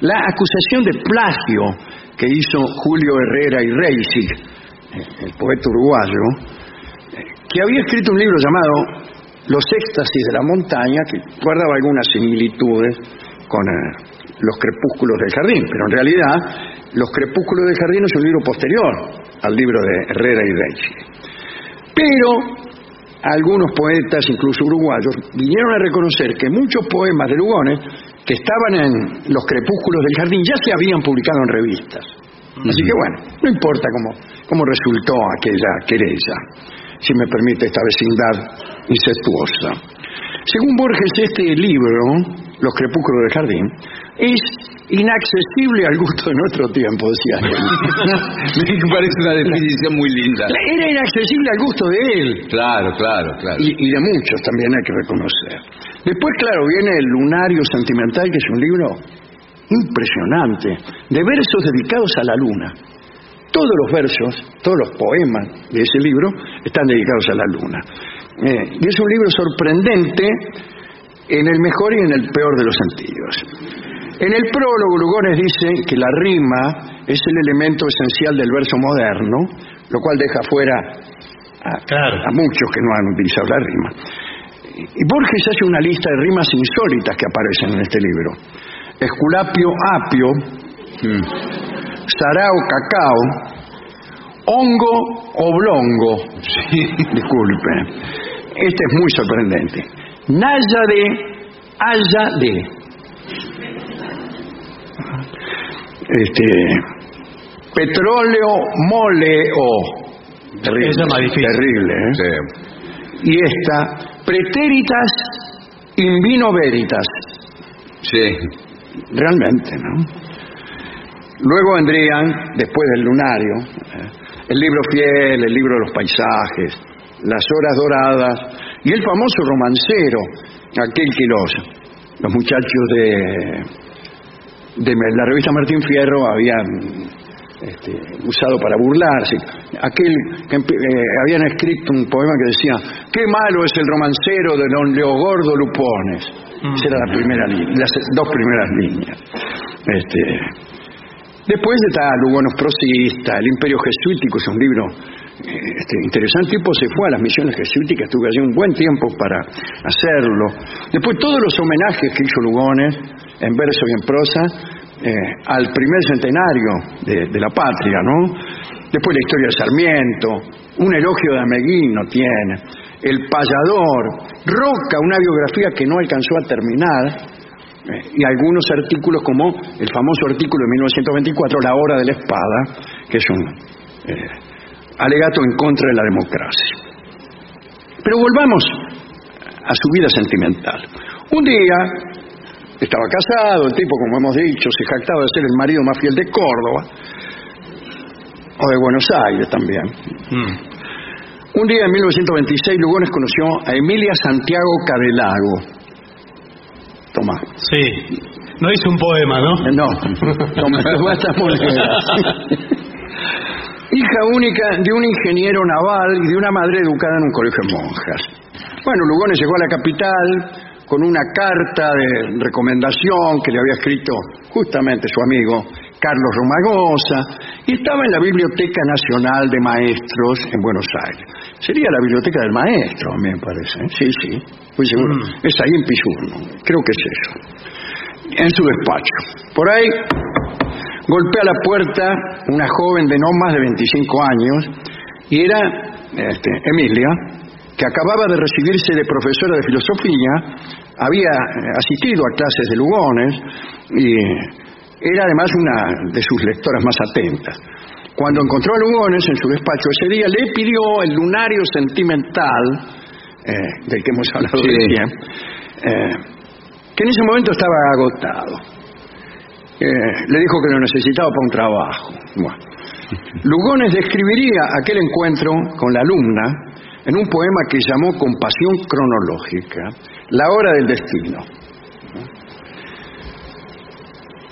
la acusación de plagio que hizo Julio Herrera y Reisig, el poeta uruguayo, que había escrito un libro llamado Los éxtasis de la montaña, que guardaba algunas similitudes con eh, Los crepúsculos del jardín, pero en realidad Los crepúsculos del jardín es un libro posterior al libro de Herrera y Reisig. Pero algunos poetas, incluso uruguayos, vinieron a reconocer que muchos poemas de Lugones que estaban en los crepúsculos del jardín ya se habían publicado en revistas. Así que bueno, no importa cómo, cómo resultó aquella querella, si me permite esta vecindad incestuosa. Según Borges, este libro, Los crepúsculos del jardín, es inaccesible al gusto de nuestro tiempo, decía él. Me parece una definición muy linda. Era inaccesible al gusto de él. Claro, claro, claro. y, y de muchos también hay que reconocer. Después, claro, viene el Lunario Sentimental, que es un libro impresionante, de versos dedicados a la luna. Todos los versos, todos los poemas de ese libro están dedicados a la luna. Eh, y es un libro sorprendente en el mejor y en el peor de los sentidos. En el prólogo, Lugones dice que la rima es el elemento esencial del verso moderno, lo cual deja fuera a, Claro. a muchos que no han utilizado la rima. Y Borges hace una lista de rimas insólitas que aparecen en este libro. Esculapio apio, sarao cacao, hongo oblongo. Disculpe. Este es muy sorprendente. Naya de, haya de. Este, petróleo mole o. Terrible. Esa es más difícil. Terrible, ¿eh? Y esta, pretéritas in vino veritas. Sí. Realmente, ¿no? Luego vendrían, después del lunario, eh, el libro fiel, el libro de los paisajes, las horas doradas y el famoso romancero, aquel que los, los muchachos de, de la revista Martín Fierro habían este, usado para burlarse. Aquel que eh, habían escrito un poema que decía, qué malo es el romancero de don Leogordo Lupones. Esa era la primera línea, las dos primeras líneas. Este, después está Lugones Prosista, El Imperio Jesuítico, es un libro este, interesante. Tipo se fue a las misiones jesuíticas, estuve allí un buen tiempo para hacerlo. Después todos los homenajes que hizo Lugones, en verso y en prosa, eh, al primer centenario de, la patria, ¿no? Después la historia de Sarmiento, un elogio de Ameguino tiene, El Payador, Roca, una biografía que no alcanzó a terminar, eh, y algunos artículos como el famoso artículo de 1924, La Hora de la Espada, que es un eh, alegato en contra de la democracia. Pero volvamos a su vida sentimental. Un día estaba casado, el tipo, como hemos dicho, se jactaba de ser el marido más fiel de Córdoba, o de Buenos Aires también. Un día en 1926 Lugones conoció a Emilia Santiago Cadelago. Tomá. Sí. No hizo un poema, ¿no? Eh, No, toma, toma estas monedas. Hija única de un ingeniero naval y de una madre educada en un colegio de monjas. Bueno, Lugones llegó a la capital con una carta de recomendación que le había escrito justamente su amigo Carlos Romagosa y estaba en la Biblioteca Nacional de Maestros en Buenos Aires. Sería la Biblioteca del Maestro, a mí me parece. ¿eh? Sí, sí, muy seguro. Es ahí en Pisurno, creo que es eso en su despacho. Por ahí golpea la puerta una joven de no más de 25 años y era este, Emilia, que acababa de recibirse de profesora de filosofía, había eh, asistido a clases de Lugones y era además una de sus lectoras más atentas. Cuando encontró a Lugones en su despacho ese día, le pidió el lunario sentimental, eh, del que hemos hablado Sí. recién, eh, que en ese momento estaba agotado. Eh, le dijo que lo necesitaba para un trabajo. Lugones describiría aquel encuentro con la alumna en un poema que llamó Compasión cronológica, La hora del destino.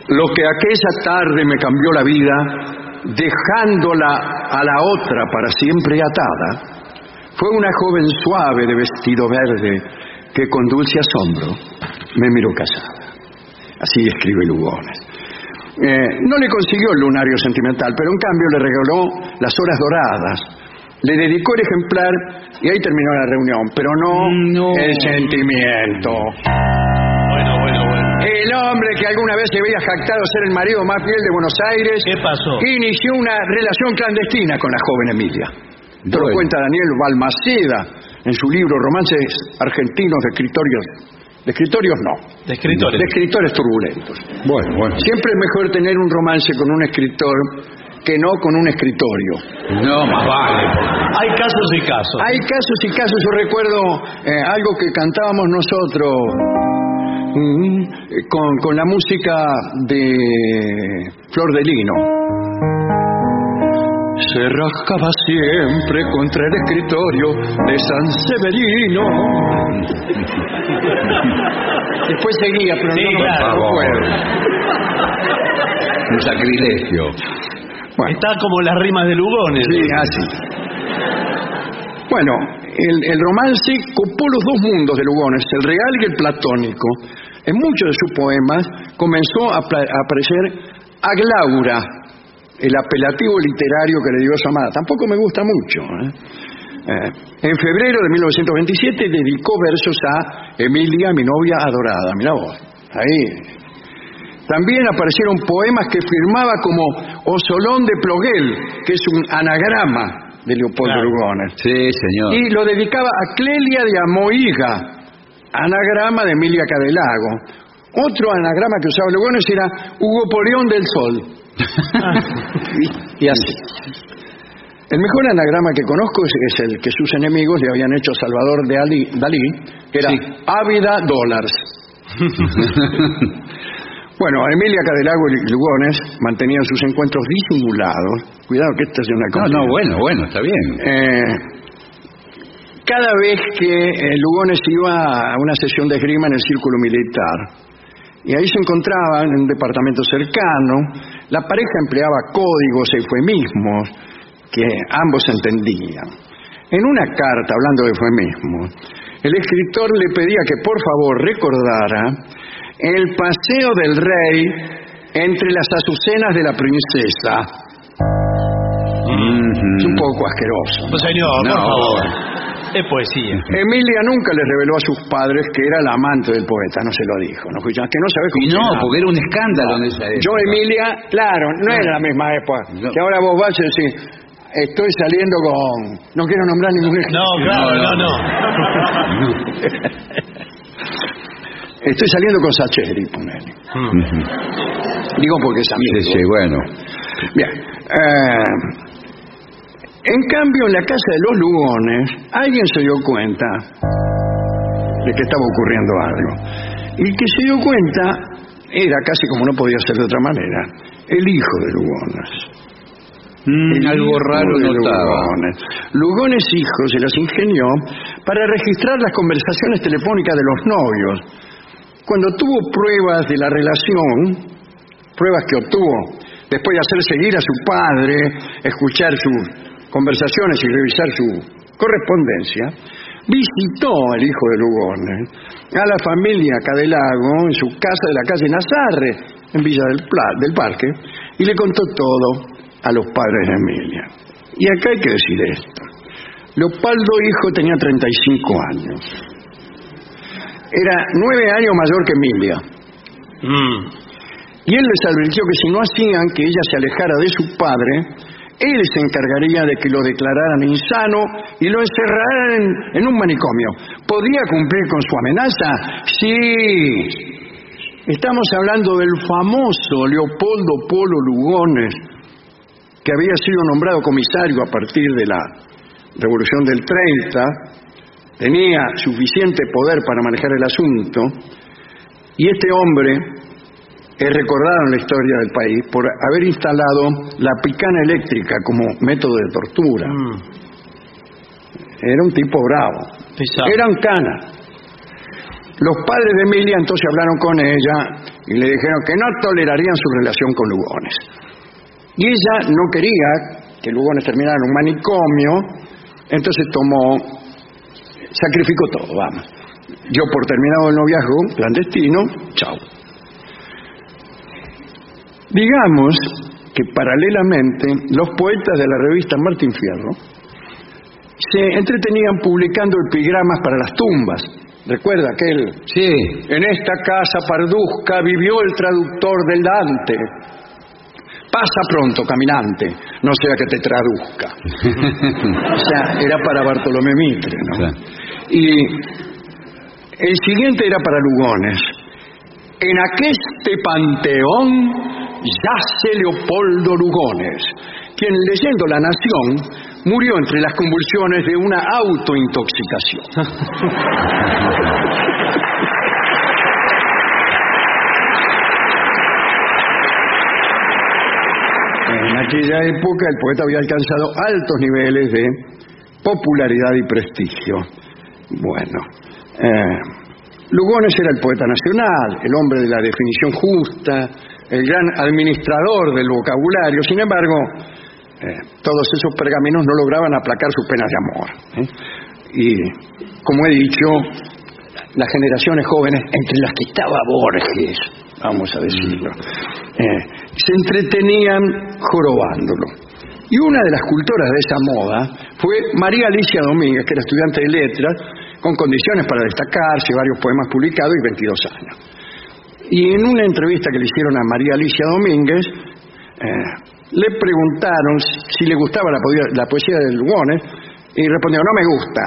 Lo que aquella tarde me cambió la vida, dejándola a la otra para siempre atada, fue una joven suave de vestido verde que con dulce asombro me miró casada. Así escribe Lugones. Eh, no le consiguió el lunario sentimental, pero en cambio le regaló las horas doradas. Le dedicó el ejemplar y ahí terminó la reunión, pero no, el sentimiento. Bueno, bueno, bueno. El hombre que alguna vez se había jactado ser el marido más fiel de Buenos Aires ¿Qué pasó? inició una relación clandestina con la joven Emilia. Lo cuenta Daniel Balmaceda en su libro Romances Argentinos de Escritorios. De escritorios no. De escritores. De escritores turbulentos. Bueno, bueno. Siempre es mejor tener un romance con un escritor que no con un escritorio. No, más vale. Hay casos y casos. Hay casos y casos, yo recuerdo eh, algo que cantábamos nosotros mm, con, con la música de Flor de Lino. Se rascaba siempre contra el escritorio de San Severino. Después seguía, pero Sí, no, claro. no puedo. Un sacrilegio. Bueno. Está como las rimas de Lugones. Sí, así. Bueno, el, el romance copó los dos mundos de Lugones, el real y el platónico. En muchos de sus poemas comenzó a, a aparecer Aglaura, el apelativo literario que le dio a su amada. Tampoco me gusta mucho. ¿eh? Eh, en febrero de 1927 dedicó versos a Emilia, mi novia adorada. Mira vos, ahí. También aparecieron poemas que firmaba como Osolón de Ploguel, que es un anagrama de Leopoldo Claro. Lugones. Sí, señor. Y lo dedicaba a Clelia de Amoiga, anagrama de Emilia Cadelago. Otro anagrama que usaba Lugones era Hugo Polión del Sol. y, así. El mejor anagrama que conozco es, es el que sus enemigos le habían hecho a Salvador de Ali- Dalí, que era Sí. Ávida Dólares. Bueno, Emilia Cadelago y Lugones mantenían sus encuentros disimulados. Cuidado que esta es una No, cosa. no, bueno, bueno, está bien. Eh, cada vez que eh, Lugones iba a una sesión de esgrima en el círculo militar, y ahí se encontraban en un departamento cercano, la pareja empleaba códigos, eufemismos, que ambos entendían. En una carta, hablando de eufemismos, el escritor le pedía que por favor recordara el paseo del rey entre las azucenas de la princesa. Es un poco asqueroso. Pues señor, No. por favor. Es poesía. Emilia nunca le reveló a sus padres que era la amante del poeta, no se lo dijo. No, que no sabe cómo Y no, porque era un escándalo en esa época. Yo, Emilia, claro, no era la misma época. No. Que ahora vos vas y decís, estoy saliendo con... No quiero nombrar ningún No, claro, no, no. Estoy saliendo con Sacheri, ponele. Digo porque es amigo. Sí, sí, bueno. Bien. eh, en cambio, en la casa de los Lugones, alguien se dio cuenta de que estaba ocurriendo algo. Y el que se dio cuenta era casi como no podía ser de otra manera, el hijo de Lugones. Mm, El algo raro de notaba. Lugones. Lugones hijo se las ingenió para registrar las conversaciones telefónicas de los novios. Cuando tuvo pruebas de la relación, pruebas que obtuvo después de hacer seguir a su padre, escuchar sus conversaciones y revisar su correspondencia, visitó al hijo de Lugones a la familia Cadelago en su casa de la calle Nazarre, en Villa del, Pla- del Parque, y le contó todo a los padres de Emilia. Y acá hay que decir esto. Leopoldo hijo tenía 35 años. Era nueve años mayor que Emilia. Mm. Y él les advirtió que si no hacían que ella se alejara de su padre, él se encargaría de que lo declararan insano y lo encerraran en, un manicomio. ¿Podría cumplir con su amenaza? Sí. Estamos hablando del famoso Leopoldo Polo Lugones, que había sido nombrado comisario a partir de la Revolución del 30, tenía suficiente poder para manejar el asunto, y este hombre es recordado en la historia del país por haber instalado la picana eléctrica como método de tortura. Mm. Era un tipo bravo. Pesado. Era un cana. Los padres de Emilia entonces hablaron con ella y le dijeron que no tolerarían su relación con Lugones. Y ella no quería que Lugones terminara en un manicomio, entonces tomó, sacrificó todo, vamos. Yo por terminado el noviazgo clandestino, chao. Digamos que paralelamente los poetas de la revista Martín Fierro se entretenían publicando epigramas para las tumbas. ¿Recuerda aquel? Sí. En esta casa parduzca vivió el traductor del Dante. Pasa pronto, caminante, no sea que te traduzca. o sea, era para Bartolomé Mitre, ¿no? Claro. Y el siguiente era para Lugones. En aqueste panteón yace Leopoldo Lugones, quien leyendo La Nación murió entre las convulsiones de una autointoxicación. En aquella época el poeta había alcanzado altos niveles de popularidad y prestigio. Bueno, eh, Lugones era el poeta nacional, el hombre de la definición justa, el gran administrador del vocabulario. Sin embargo, eh, todos esos pergaminos no lograban aplacar sus penas de amor. ¿eh? Y, como he dicho, las generaciones jóvenes, entre las que estaba Borges, vamos a decirlo, eh, se entretenían jorobándolo. Y una de las cultoras de esa moda fue María Alicia Domínguez, que era estudiante de letras, con condiciones para destacarse, varios poemas publicados y 22 años. Y en una entrevista que le hicieron a María Alicia Domínguez, eh, le preguntaron si le gustaba la, poesía, la poesía y respondió, no me gusta,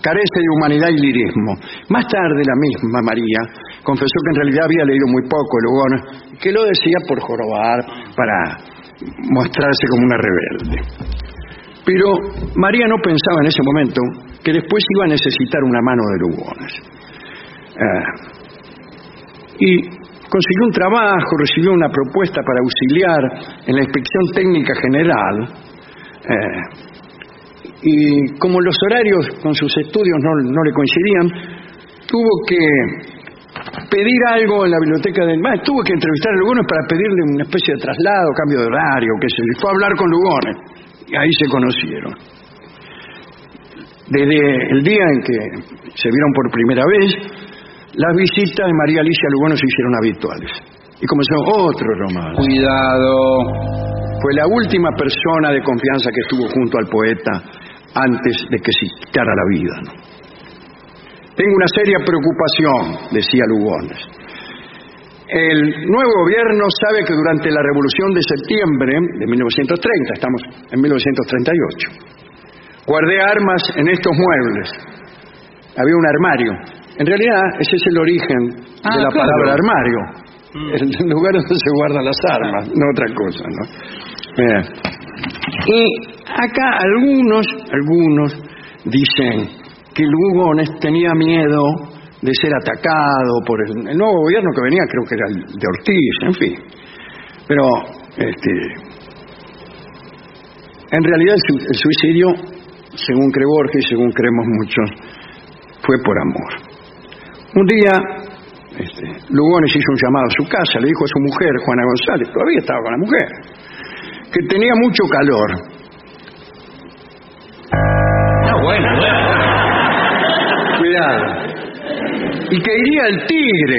carece de humanidad y lirismo. Más tarde la misma María confesó que en realidad había leído muy poco de Lugones, que lo decía por jorobar, para mostrarse como una rebelde. Pero María no pensaba en ese momento que después iba a necesitar una mano de Lugones. Eh, y consiguió un trabajo, recibió una propuesta para auxiliar en la inspección técnica general. eh, y como los horarios con sus estudios no, no le coincidían, tuvo que pedir algo en la biblioteca del tuvo que entrevistar a Lugones para pedirle una especie de traslado, cambio de horario, qué sé yo. Fue a hablar con Lugones y ahí se conocieron. Desde el día en que se vieron por primera vez, las visitas de María Alicia Lugones se hicieron habituales. Y comenzó otro romance. Cuidado. Fue la última persona de confianza que estuvo junto al poeta antes de que se quitara la vida. ¿no? Tengo una seria preocupación, decía Lugones. El nuevo gobierno sabe que durante la Revolución de Septiembre de 1930, estamos en 1938, guardé armas en estos muebles. Había un armario. En realidad, ese es el origen Ah, de la claro. palabra armario. El lugar donde se guardan las armas, no otra cosa, ¿no? Eh, Y acá algunos, algunos dicen que Lugones tenía miedo de ser atacado por el, el nuevo gobierno que venía, creo que era el de Ortiz, en fin. Pero, este, en realidad el, el suicidio, según cree Borges y según creemos muchos, fue por amor. Un día, este, Lugones hizo un llamado a su casa, le dijo a su mujer, Juana González, todavía estaba con la mujer, que tenía mucho calor. Ah, bueno, bueno. Cuidado. Y que iría al tigre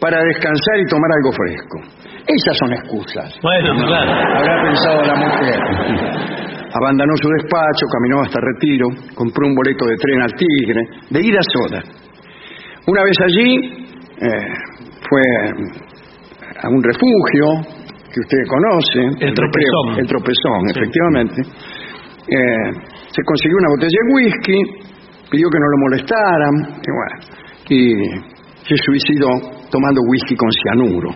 para descansar y tomar algo fresco. Esas son excusas. Bueno, claro. Habrá pensado la mujer. Abandonó su despacho, caminó hasta Retiro, compró un boleto de tren al Tigre, de ida sola. Una vez allí, eh, fue a un refugio que usted conoce. El Tropezón. El Tropezón, efectivamente. Eh, se consiguió una botella de whisky, pidió que no lo molestaran, y bueno, y se suicidó tomando whisky con cianuro.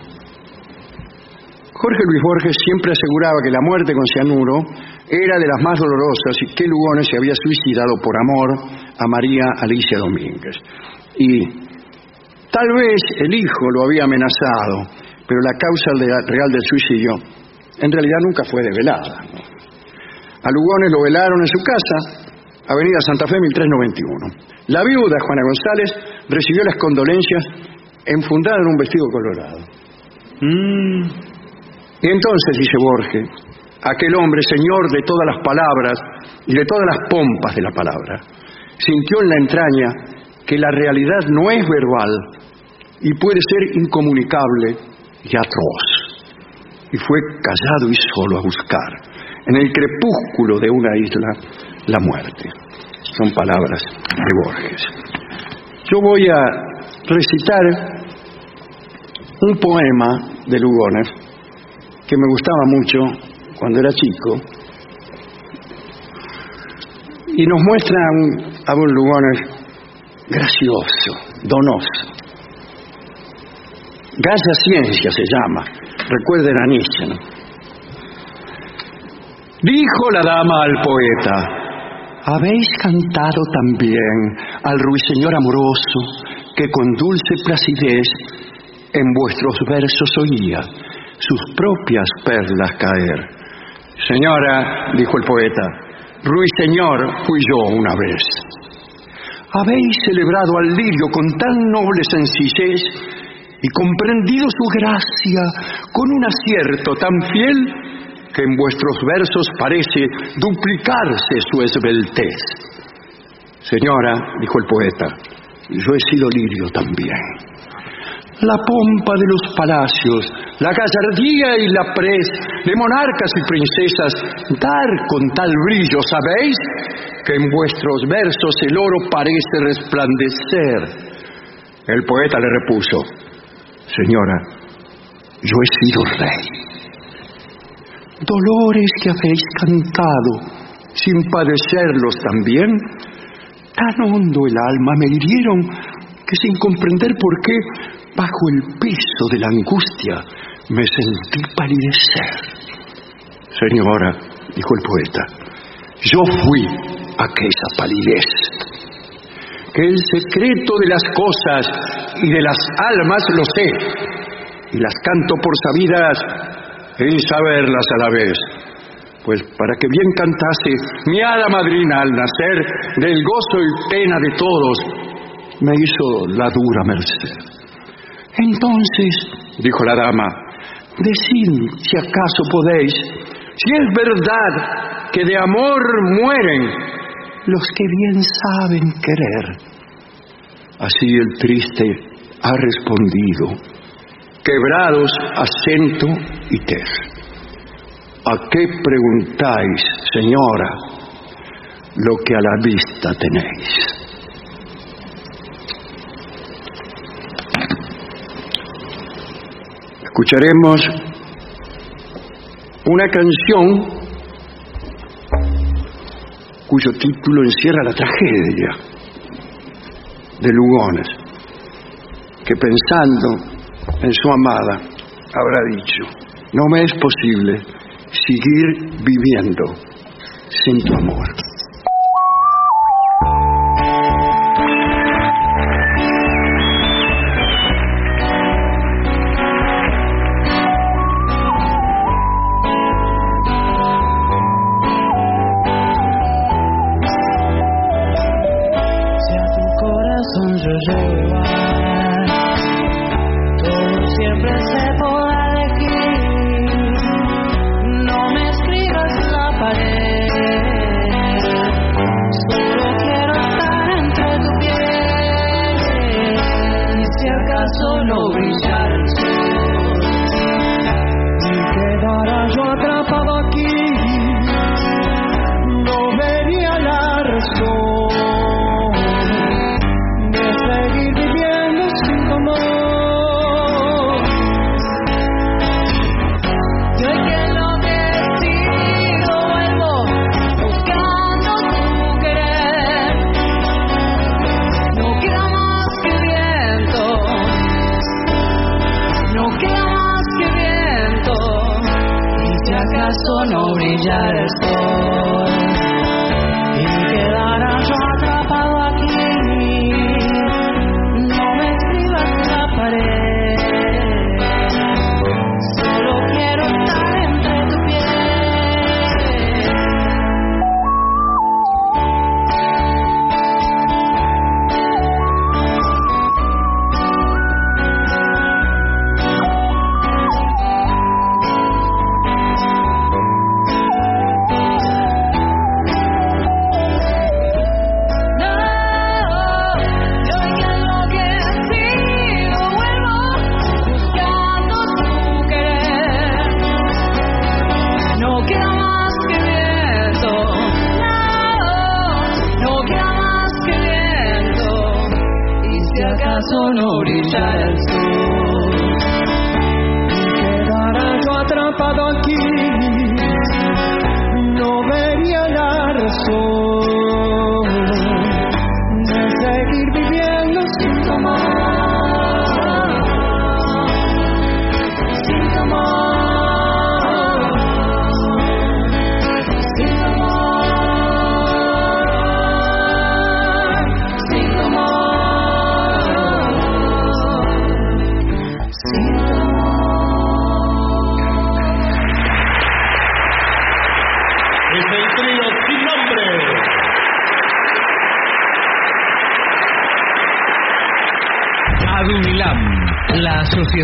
Jorge Luis Borges siempre aseguraba que la muerte con cianuro era de las más dolorosas y que Lugones se había suicidado por amor a María Alicia Domínguez. Y tal vez el hijo lo había amenazado, pero la causa real del suicidio en realidad nunca fue develada. ¿no? A Lugones lo velaron en su casa, Avenida Santa Fe 1391. La viuda, Juana González, recibió las condolencias enfundada en un vestido colorado. Y entonces, dice Borges, aquel hombre, señor de todas las palabras y de todas las pompas de la palabra, sintió en la entraña que la realidad no es verbal y puede ser incomunicable y atroz. Y fue callado y solo a buscar, en el crepúsculo de una isla, la muerte. Son palabras de Borges. Yo voy a recitar un poema de Lugones que me gustaba mucho cuando era chico y nos muestra a un, a Lugones gracioso, donoso. Galla Ciencia se llama, recuerden a Nietzsche. Dijo la dama al poeta, habéis cantado también al ruiseñor amoroso que con dulce placidez en vuestros versos oía sus propias perlas caer. Señora, dijo el poeta, ruiseñor fui yo una vez. Habéis celebrado al lirio con tan noble sencillez y comprendido su gracia con un acierto tan fiel que en vuestros versos parece duplicarse su esbeltez. Señora, dijo el poeta, yo he sido lirio también. La pompa de los palacios, la gallardía y la pres de monarcas y princesas, dar con tal brillo, ¿sabéis? Que en vuestros versos el oro parece resplandecer. El poeta le repuso, Señora, yo he sido rey. Dolores que habéis cantado sin padecerlos también, tan hondo el alma me hirieron que sin comprender por qué, bajo el peso de la angustia, me sentí palidecer. Señora, dijo el poeta, yo fui aquella palidez. Que el secreto de las cosas y de las almas lo sé, y las canto por sabidas en saberlas a la vez. Pues para que bien cantase mi hada madrina al nacer del gozo y pena de todos, me hizo la dura merced. Entonces, dijo la dama, decid si acaso podéis, si es verdad que de amor mueren los que bien saben querer. Así el triste ha respondido, quebrados acento y tez. ¿A qué preguntáis, señora, lo que a la vista tenéis? Escucharemos una canción cuyo título encierra la tragedia de Lugones, que pensando en su amada habrá dicho, no me es posible seguir viviendo sin tu amor.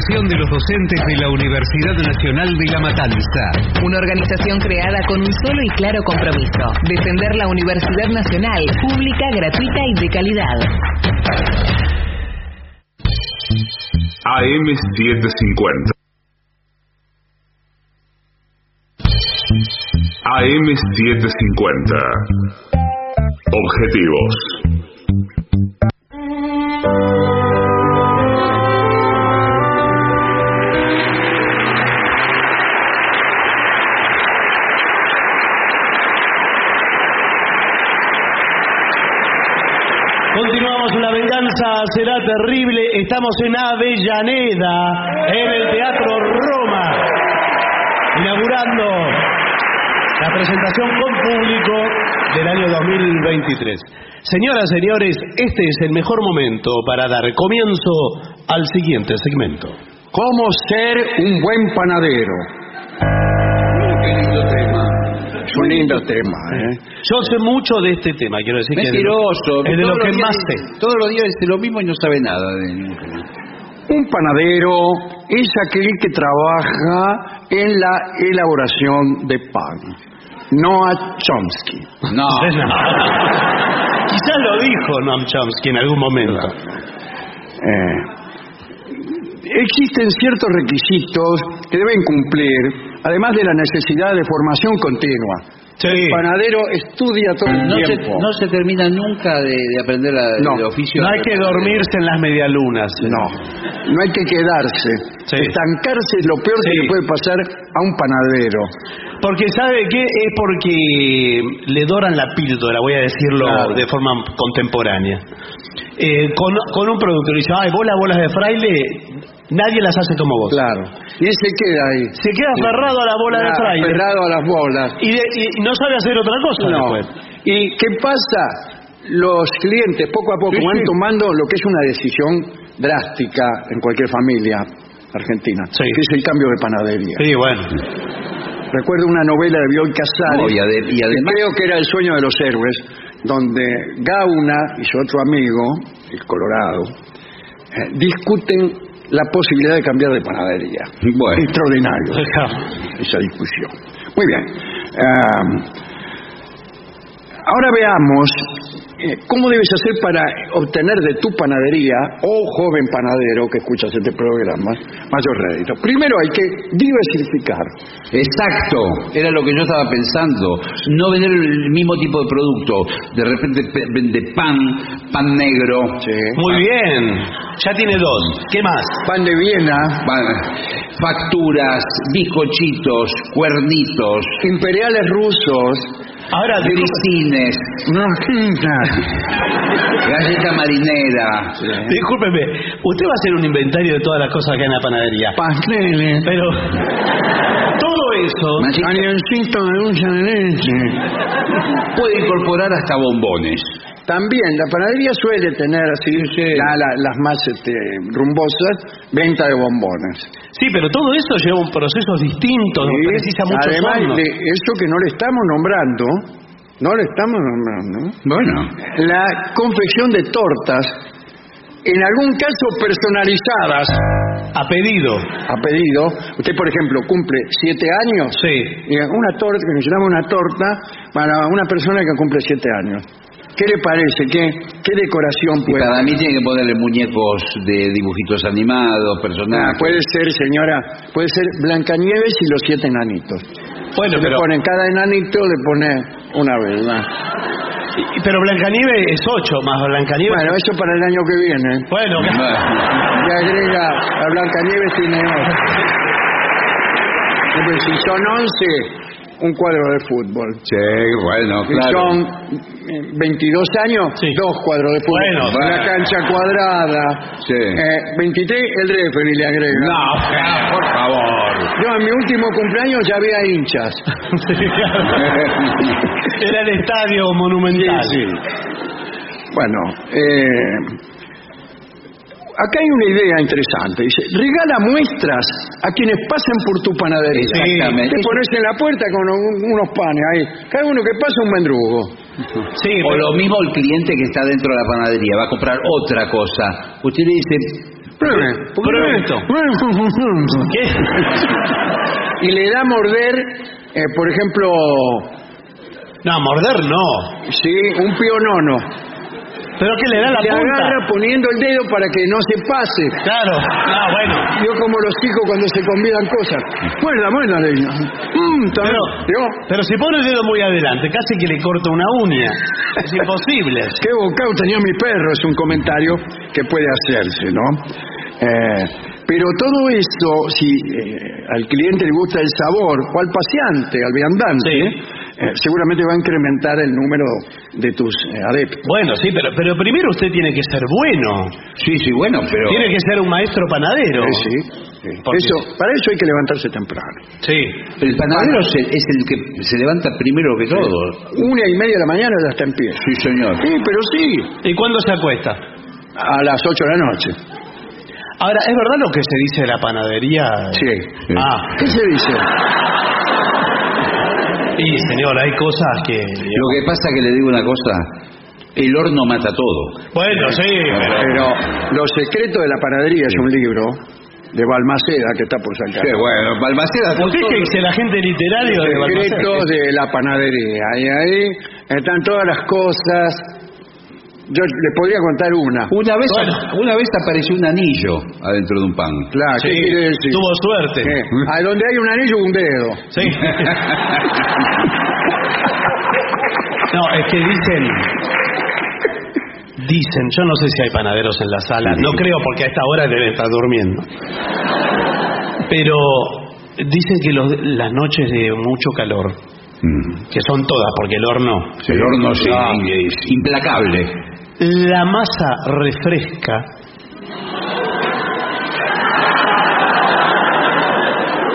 Asociación de los Docentes de la Universidad Nacional de La Matanza. Una organización creada con un solo y claro compromiso, defender la Universidad Nacional, pública, gratuita y de calidad. AM 750. AM 750. Objetivos. Terrible. Estamos en Avellaneda, en el Teatro Roma, inaugurando la presentación con público del año 2023. Señoras, señores, este es el mejor momento para dar comienzo al siguiente segmento. ¿Cómo ser un buen panadero? Es un lindo tema, ¿eh? Yo sé mucho de este tema, quiero decir que es de lo- Mentiroso. es de lo Todos que más sé. Todos los días dice lo mismo y no sabe nada. de- Un panadero es aquel que trabaja en la elaboración de pan. Noah Chomsky. No. Quizás lo dijo Noam Chomsky en algún momento. Eh, existen ciertos requisitos que deben cumplir, además de la necesidad de formación continua. El panadero estudia todo el No se, tiempo. no se termina nunca de, de aprender la- No. el oficio. No hay que dormirse en las medialunas. No, no hay que quedarse. Sí. Estancarse es lo peor que le puede pasar a un panadero. Porque sabe qué es porque le doran la píldora, voy a decirlo Claro. de forma contemporánea. Eh, con, con un productor y dice, ay, vos las bolas de fraile, nadie las hace como vos. Claro. Y él se queda ahí. Se queda aferrado a la bola de fraile. aferrado a las bolas. Y, de- y no sabe hacer otra cosa No. después. ¿Y qué pasa? Los clientes poco a poco Sí, van sí. tomando lo que es una decisión drástica en cualquier familia argentina, Sí. que es el cambio de panadería. Sí, bueno. Recuerdo una novela de Bioy Casares, No, y ade- y que además- creo que era El sueño de los héroes, donde Gauna y su otro amigo, el Colorado, eh, discuten la posibilidad de cambiar de panadería. Bueno. Extraordinario esa discusión. Muy bien. Ah, ahora veamos cómo debes hacer para obtener de tu panadería, oh joven panadero que escuchas este programa, mayor rédito. Primero hay que diversificar. Exacto, era lo que yo estaba pensando. No vender el mismo tipo de producto. De repente pe- vende pan, pan negro. Muy bien. Ya tiene dos. ¿Qué más? Pan de Viena, pan- facturas, bizcochitos, cuernitos, imperiales rusos, Ahora, grisines, galleta marinera. discúlpeme, usted va a hacer un inventario de todas las cosas que hay en la panadería. pasteles, Pero todo eso cañoncito de dulce de leche. puede incorporar hasta bombones. También la panadería suele tener así ya la- las más este, rumbosas venta de bombones. Sí, pero todo eso lleva un proceso distinto, Sí, precisa mucho Además de eso que no le estamos nombrando, no le estamos nombrando, Bueno, la confección de tortas, en algún caso personalizadas A pedido. a pedido. Usted, por ejemplo, cumple siete años. Sí. Y una torta, que necesitamos una torta para una persona que cumple siete años. ¿Qué le parece? ¿Qué, qué decoración y puede para mí tiene que ponerle muñecos de dibujitos animados, Ah, personajes. puede ser, señora, puede ser Blancanieves y los siete enanitos. Bueno, le pero, ponen cada enanito, le pone una verdad. y- pero Blancanieves es 8 más Blancanieves. Bueno, eso para el año que viene. Bueno. Le agrega a Blancanieves tiene ocho. Pues si son 11, un cuadro de fútbol. Sí, bueno, claro. son eh, 22 años, Sí. dos cuadros de fútbol. Bueno, una bueno. cancha cuadrada. Sí. Eh, 23, el referee le agrega. No, por favor. Yo en mi último cumpleaños ya había hinchas. Sí, claro. Era el estadio monumental. Sí, sí. Bueno, eh, acá hay una idea interesante. Dice, regala muestras a quienes pasen por tu panadería. Exactamente. Te pones en la puerta con un- unos panes ahí. Cada uno que pasa un mendrugo. Sí, O pero- lo mismo el cliente que está dentro de la panadería, va a comprar otra cosa. Usted le dice, Pruebe. Pruebe esto. ¿Qué? Y le da a morder, eh, por ejemplo, No, morder no. sí, un pionono. ¿Pero qué le da la Le punta? agarra poniendo el dedo para que no se pase. Claro. No, bueno. Yo como los chicos cuando se convidan cosas. Muerda, muerda, le digo. Mm, está Pero, bien. Yo, pero si pone el dedo muy adelante, casi que le corta una uña. Es imposible. qué bocado tenía mi perro, es un comentario que puede hacerse, ¿no? Eh, pero todo eso, si eh, al cliente le gusta el sabor, o al paseante, al viandante, eh, seguramente va a incrementar el número de tus eh, adeptos. Bueno, sí, pero, pero primero usted tiene que ser bueno. Sí, sí, bueno, pero... Tiene que ser un maestro panadero. Sí, sí. Eso, para eso hay que levantarse temprano. Sí. El panadero se- es el que se levanta primero que todo. Una y media de la mañana ya está en pie. Sí, señor. Sí, pero sí, ¿Y cuándo se acuesta? a las 8 de la noche. Ahora, ¿es verdad lo que se dice de la panadería? Sí. Ah, ¿Qué se dice? y señor, hay cosas que... Lo que pasa que le digo una cosa, el horno mata todo. Bueno, sí, pero... Pero Los secretos de la panadería es un libro de Balmaceda que está por sacar. Qué bueno, Balmaceda... ¿Usted que es el agente literario de Balmaceda? Secretos de la panadería. Y ahí están todas las cosas. Yo les podría contar una. Una vez, Bueno. una vez apareció un anillo adentro de un pan. Claro, ¿qué Sí, quiere decir? tuvo suerte. ¿Qué? A donde hay un anillo, un dedo. Sí. No, es que dicen... Dicen, yo no sé si hay panaderos en la sala, no creo porque a esta hora deben estar durmiendo. Pero dicen que los- las noches de mucho calor, Mm. que son todas porque el horno, El horno sí, es implacable. La masa refresca,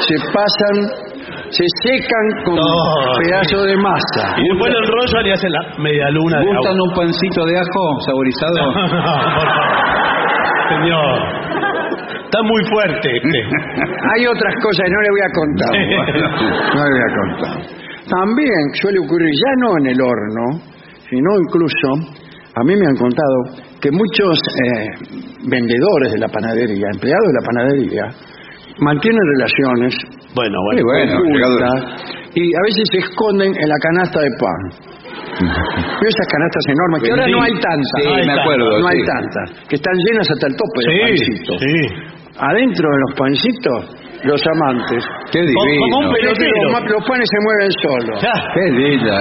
Se pasan, se secan con No. pedazos de masa. y después lo enrollan y hacen la media luna de ¿Gustan agua. un pancito de ajo saborizado? No, por favor. Señor, está muy fuerte. este. Hay otras cosas que no le voy a contar. No le voy a contar. También suele ocurrir, ya no en el horno, sino incluso, a mí me han contado que muchos eh, vendedores de la panadería, empleados de la panadería, mantienen relaciones Bueno, bueno. y a veces se esconden en la canasta de pan. Pero esas canastas enormes, que ahora no hay tantas. Sí, no hay me tantas, acuerdo, No hay sí. tantas, que están llenas hasta el tope de Sí, pancitos. sí. Adentro de los pancitos, los amantes. Qué divino. como un pelotero. los, panes se mueven solos. Qué linda.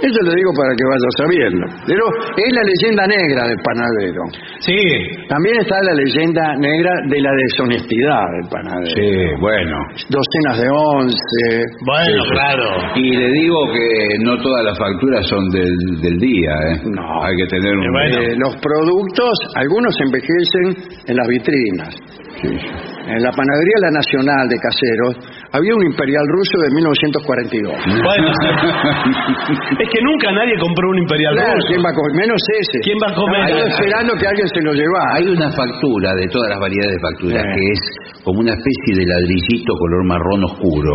Eso lo digo para que vayas sabiendo. Pero es la leyenda negra del panadero. Sí. También está la leyenda negra de la deshonestidad del panadero. Sí, bueno. Docenas de once. Bueno, claro. Y le digo que no todas las facturas son del, del día, ¿eh? No. Hay que tener un... Bueno. Eh, los productos, algunos envejecen en las vitrinas. En la panadería La Nacional de Caseros había un imperial ruso de 1942. Bueno, es que nunca nadie compró un imperial Claro, ruso. ¿quién va a comer? Menos ese. ¿Quién va a comer? Yo esperando que alguien se lo llevara. Hay una factura de todas las variedades de facturas Sí. que es como una especie de ladrillito color marrón oscuro.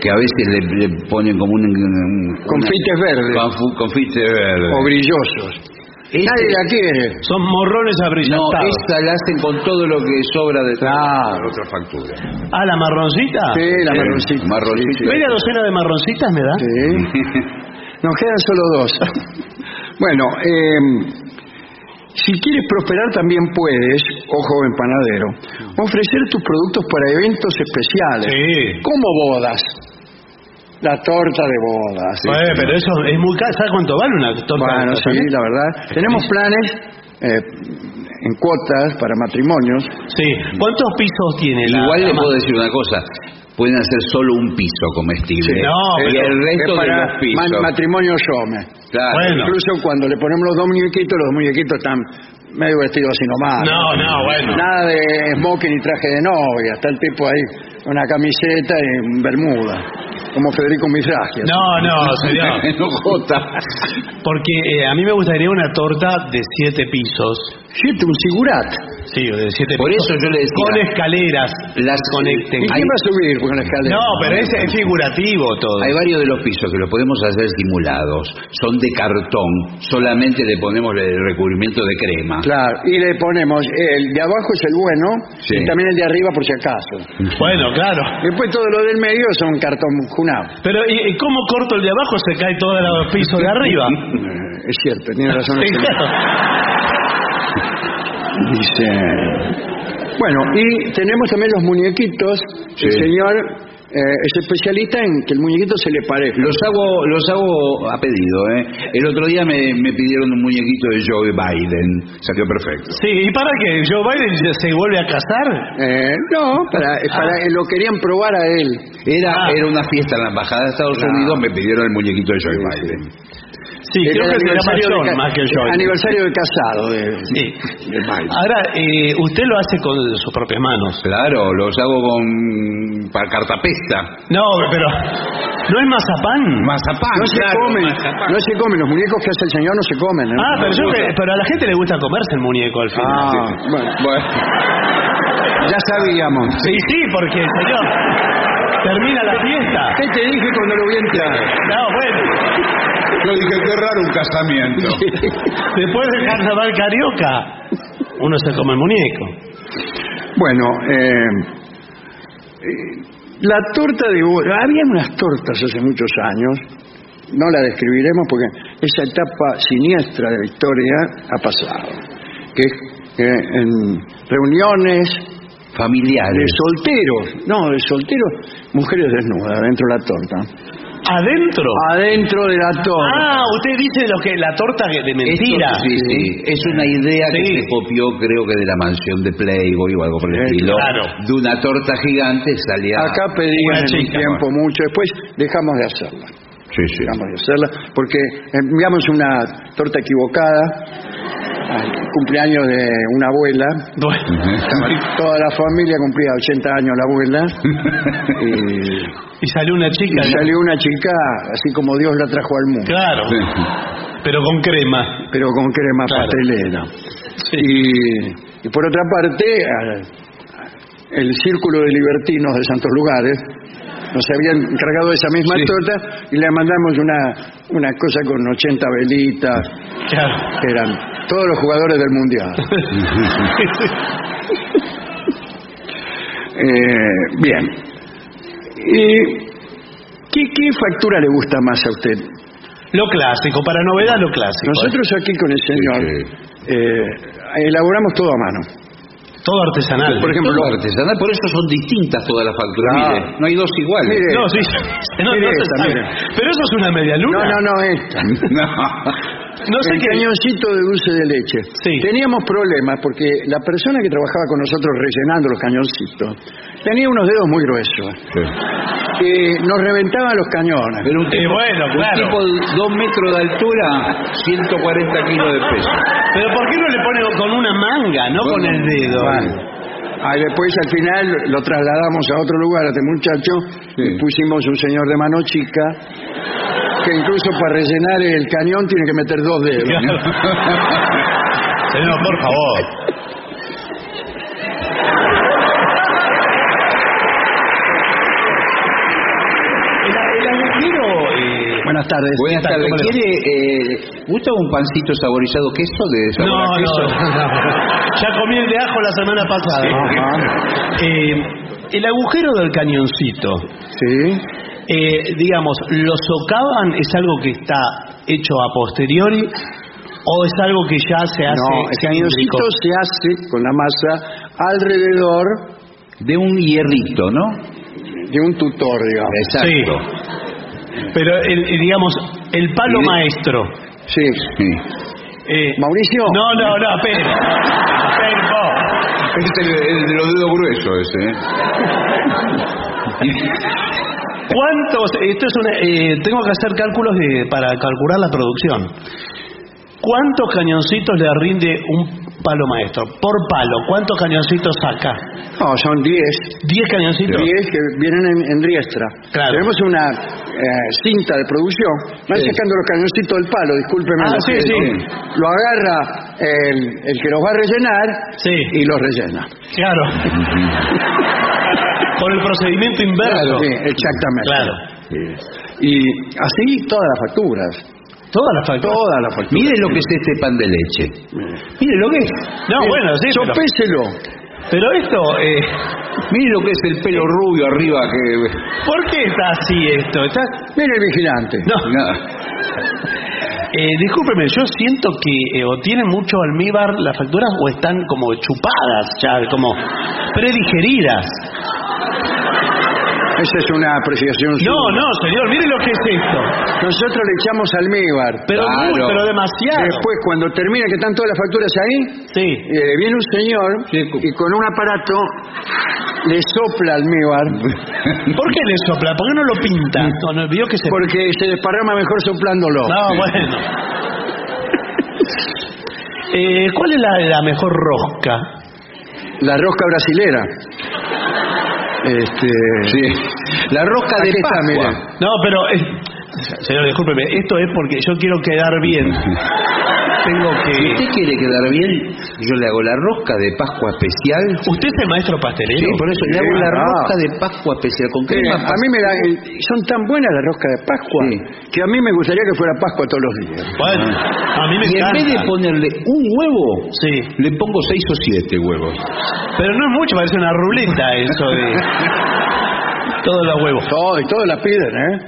Que a veces le, le ponen como un... un- Confites verdes. confu- Confite verde. O brillosos. Este- Nadie la quiere. Son morrones No, abrillantados. esta la hacen con todo lo que sobra de Claro. otra factura. Ah, la marroncita. Sí, la Sí, marroncita. marroncita. ¿Media docena de marroncitas me da? Sí. Nos quedan solo dos. bueno, eh, si quieres prosperar también puedes, oh joven panadero, ofrecer tus productos para eventos especiales, Sí. como bodas. La torta de bodas. ¿sí? Bueno, pero eso es muy caro. ¿Sabes cuánto vale una torta? Bueno, de sí, estas, eh? la verdad. Tenemos planes eh, en cuotas para matrimonios. Sí. ¿Cuántos pisos tiene la Igual le la puedo ma- decir una cosa. Pueden hacer solo un piso comestible. Sí. No, y pero el resto Es de para los pisos. ma- matrimonio Yome. Claro. Bueno. Incluso cuando le ponemos los dos muñequitos, los muñequitos están medio vestidos así nomás. No, no, bueno. Nada de smoking y traje de novia. Está el tipo ahí, una camiseta y un bermuda. Como Federico Mizrahi. así. No, no, señor. Porque eh, a mí me gustaría una torta de siete pisos. Siete, un sigurat. Sí, de siete Por pisos. eso yo le decía- Con escaleras. Las conecten. ¿Y quién va a subir con la escalera? No, pero es, es figurativo todo. Hay varios de los pisos que los podemos hacer simulados. Son de cartón. Solamente le ponemos el recubrimiento de crema. Claro, y le ponemos, el de abajo es el bueno, Sí. y también el de arriba por si acaso. Bueno, claro. Después todo lo del medio son cartón junado. Pero ¿y, y cómo corto el de abajo se cae todo el piso de arriba? Eh, Es cierto, tiene razón. el Sí, señor. claro. Dice. Bueno, y tenemos también los muñequitos. El señor es especialista en que el muñequito se le parezca. Los hago, los hago a pedido, ¿eh? El otro día me, me pidieron un muñequito de Joe Biden. Salió perfecto. Sí, ¿y para qué? ¿Joe Biden se vuelve a casar? Eh, no, para, para- lo querían probar a él. Era, Ah. era una fiesta en la embajada de Estados Claro. Unidos, me pidieron el muñequito de Joe Biden. Sí, Era creo el que se llama aniversario de John más que Joe. Aniversario de casado de, Sí. de. Ahora, eh, usted lo hace con sus propias manos. Claro, los hago con para cartapesta. No, pero ¿no es mazapán? Mazapán, No se claro, comen, mazapán. no se comen, los muñecos que hace el señor no se comen. ¿eh? Ah, pero, yo que- pero a la gente le gusta comerse el muñeco al final. Ah, bueno, Bueno, ya sabíamos. Sí, sí, porque, señor, termina la fiesta. ¿Qué te dije cuando lo vi entrar? No, bueno, Yo dije, qué raro un casamiento. después del carnaval carioca, uno se come el muñeco. Bueno, eh, eh, la torta de boda, había unas tortas hace muchos años, no la describiremos porque esa etapa siniestra de la historia ha pasado, que que en reuniones de familiares. solteros, no, de solteros, mujeres desnudas dentro de la torta. ¿Adentro? Adentro de la torta. Ah, usted dice lo que la torta de mentira. Esto, sí, sí, es una idea que se copió, creo que de la mansión de Playboy o algo por el Eh, estilo. claro. De una torta gigante salía. Acá pedían en un tiempo mucho, después dejamos de hacerla. Sí, sí. Dejamos de hacerla porque enviamos una torta equivocada al cumpleaños de una abuela. Bueno, Toda la familia cumplía 80 años la abuela y, y salió una chica. y salió una chica así como Dios la trajo al mundo, Claro, pero con crema. pero con crema Claro. pastelera. Sí. Y, y por otra parte, el círculo de libertinos de Santos Lugares nos habían encargado esa misma Sí. torta y le mandamos una, una cosa con 80 velitas, Claro. que eran todos los jugadores del Mundial. Eh, bien. ¿Y qué, qué factura le gusta más a usted? Lo clásico, para novedad lo clásico. Nosotros aquí con el señor eh, elaboramos todo a mano. Todo artesanal. Por ejemplo, Todo artesanal, por eso son distintas todas las facturas. Mire, no hay dos iguales. Mire. No, sí. No, Mire no se esta, sabe. mire. Pero eso es una media No, luna. no, no, esta. No sé el qué. cañoncito de dulce de leche. Sí. Teníamos problemas porque la persona que trabajaba con nosotros rellenando los cañoncitos tenía unos dedos muy gruesos que nos reventaban los cañones. Pero un Eh, tipo, bueno, un claro. tipo de dos metros de altura, 140 kilos de peso. Pero ¿por qué no le pone con una manga, no con el dedo? Bueno. Ah, después al final lo trasladamos a otro lugar a este muchacho Sí. y pusimos un señor de mano chica que incluso para rellenar el cañón tiene que meter dos dedos. Señor, por favor. El, agujero, eh, Buenas tardes. Buenas tal? tardes. ¿Cómo le va? ¿Quiere, eh, gusta un pancito saborizado queso de sabor no, a no, no. Ya comí el de ajo la semana pasada. Ajá. Eh, el agujero del cañoncito, Sí. Eh, digamos, ¿lo socavan? ¿Es algo que está hecho a posteriori? ¿O es algo que ya se hace? No, el cañoncito se hace con la masa alrededor De un hierrito, ¿no? de un tutor, digamos. Exacto. Pero, el, digamos, el palo maestro. Sí. Sí. eh, Mauricio. No, no, no. Espere, no. Es el, el de los dedos gruesos ese, ¿eh? ¿Cuántos? Esto es una, eh, tengo que hacer cálculos de, para calcular la producción. ¿Cuántos cañoncitos le rinde un palo maestro? Por palo, ¿cuántos cañoncitos saca? No, son 10. ¿10 cañoncitos? 10 que vienen en, en riestra. Claro. Tenemos una eh, cinta de producción. Van Sí. sacando los cañoncitos del palo, discúlpeme. Ah, sí, sí. Lo agarra el, el que los va a rellenar y los rellena. Claro. Por el procedimiento inverso. Sí, exactamente. Claro. Y así todas las facturas. Todas las facturas. Todas las facturas. Mire lo que es este pan de leche. Mire lo que es. No, bueno, sí, pero, Sopéselo. pero esto, eh, Mire lo que es el pelo rubio arriba que... ¿por qué está así esto? Está, Mire el vigilante. no, No. eh, discúlpeme, yo siento que eh, o tienen mucho almíbar las facturas o están como chupadas ya, como predigeridas. Esa es una apreciación No, suya. no, señor, mire lo que es esto. Nosotros le echamos almíbar. Pero, Claro. muy, pero demasiado. Después, cuando termina que están todas las facturas ahí, Sí. eh, viene un señor y con un aparato le sopla almíbar ¿Por qué le sopla? ¿Por qué no lo pinta? No, no, vio que se... porque se desparrama mejor soplándolo. No, bueno. Eh, ¿Cuál es la, la mejor rosca? La rosca brasilera. Este, Sí. La rosca de está, Pascua. mire. No, pero... eh, señor, discúlpeme, esto es porque yo quiero quedar bien. Tengo Si que... usted quiere quedar bien, yo le hago la rosca de Pascua especial. ¿Usted es el maestro pastelero? Sí, por eso le hago la rosca de Pascua especial con crema. a mí me da, eh, son tan buenas las roscas de Pascua Sí. que a mí me gustaría que fuera Pascua todos los días. Bueno, a mí me Y en vez de ponerle un huevo, Sí. le pongo seis o siete huevos. Pero no es mucho, parece una ruleta eso de... Todos los huevos. Todo, y todos la piden, ¿eh?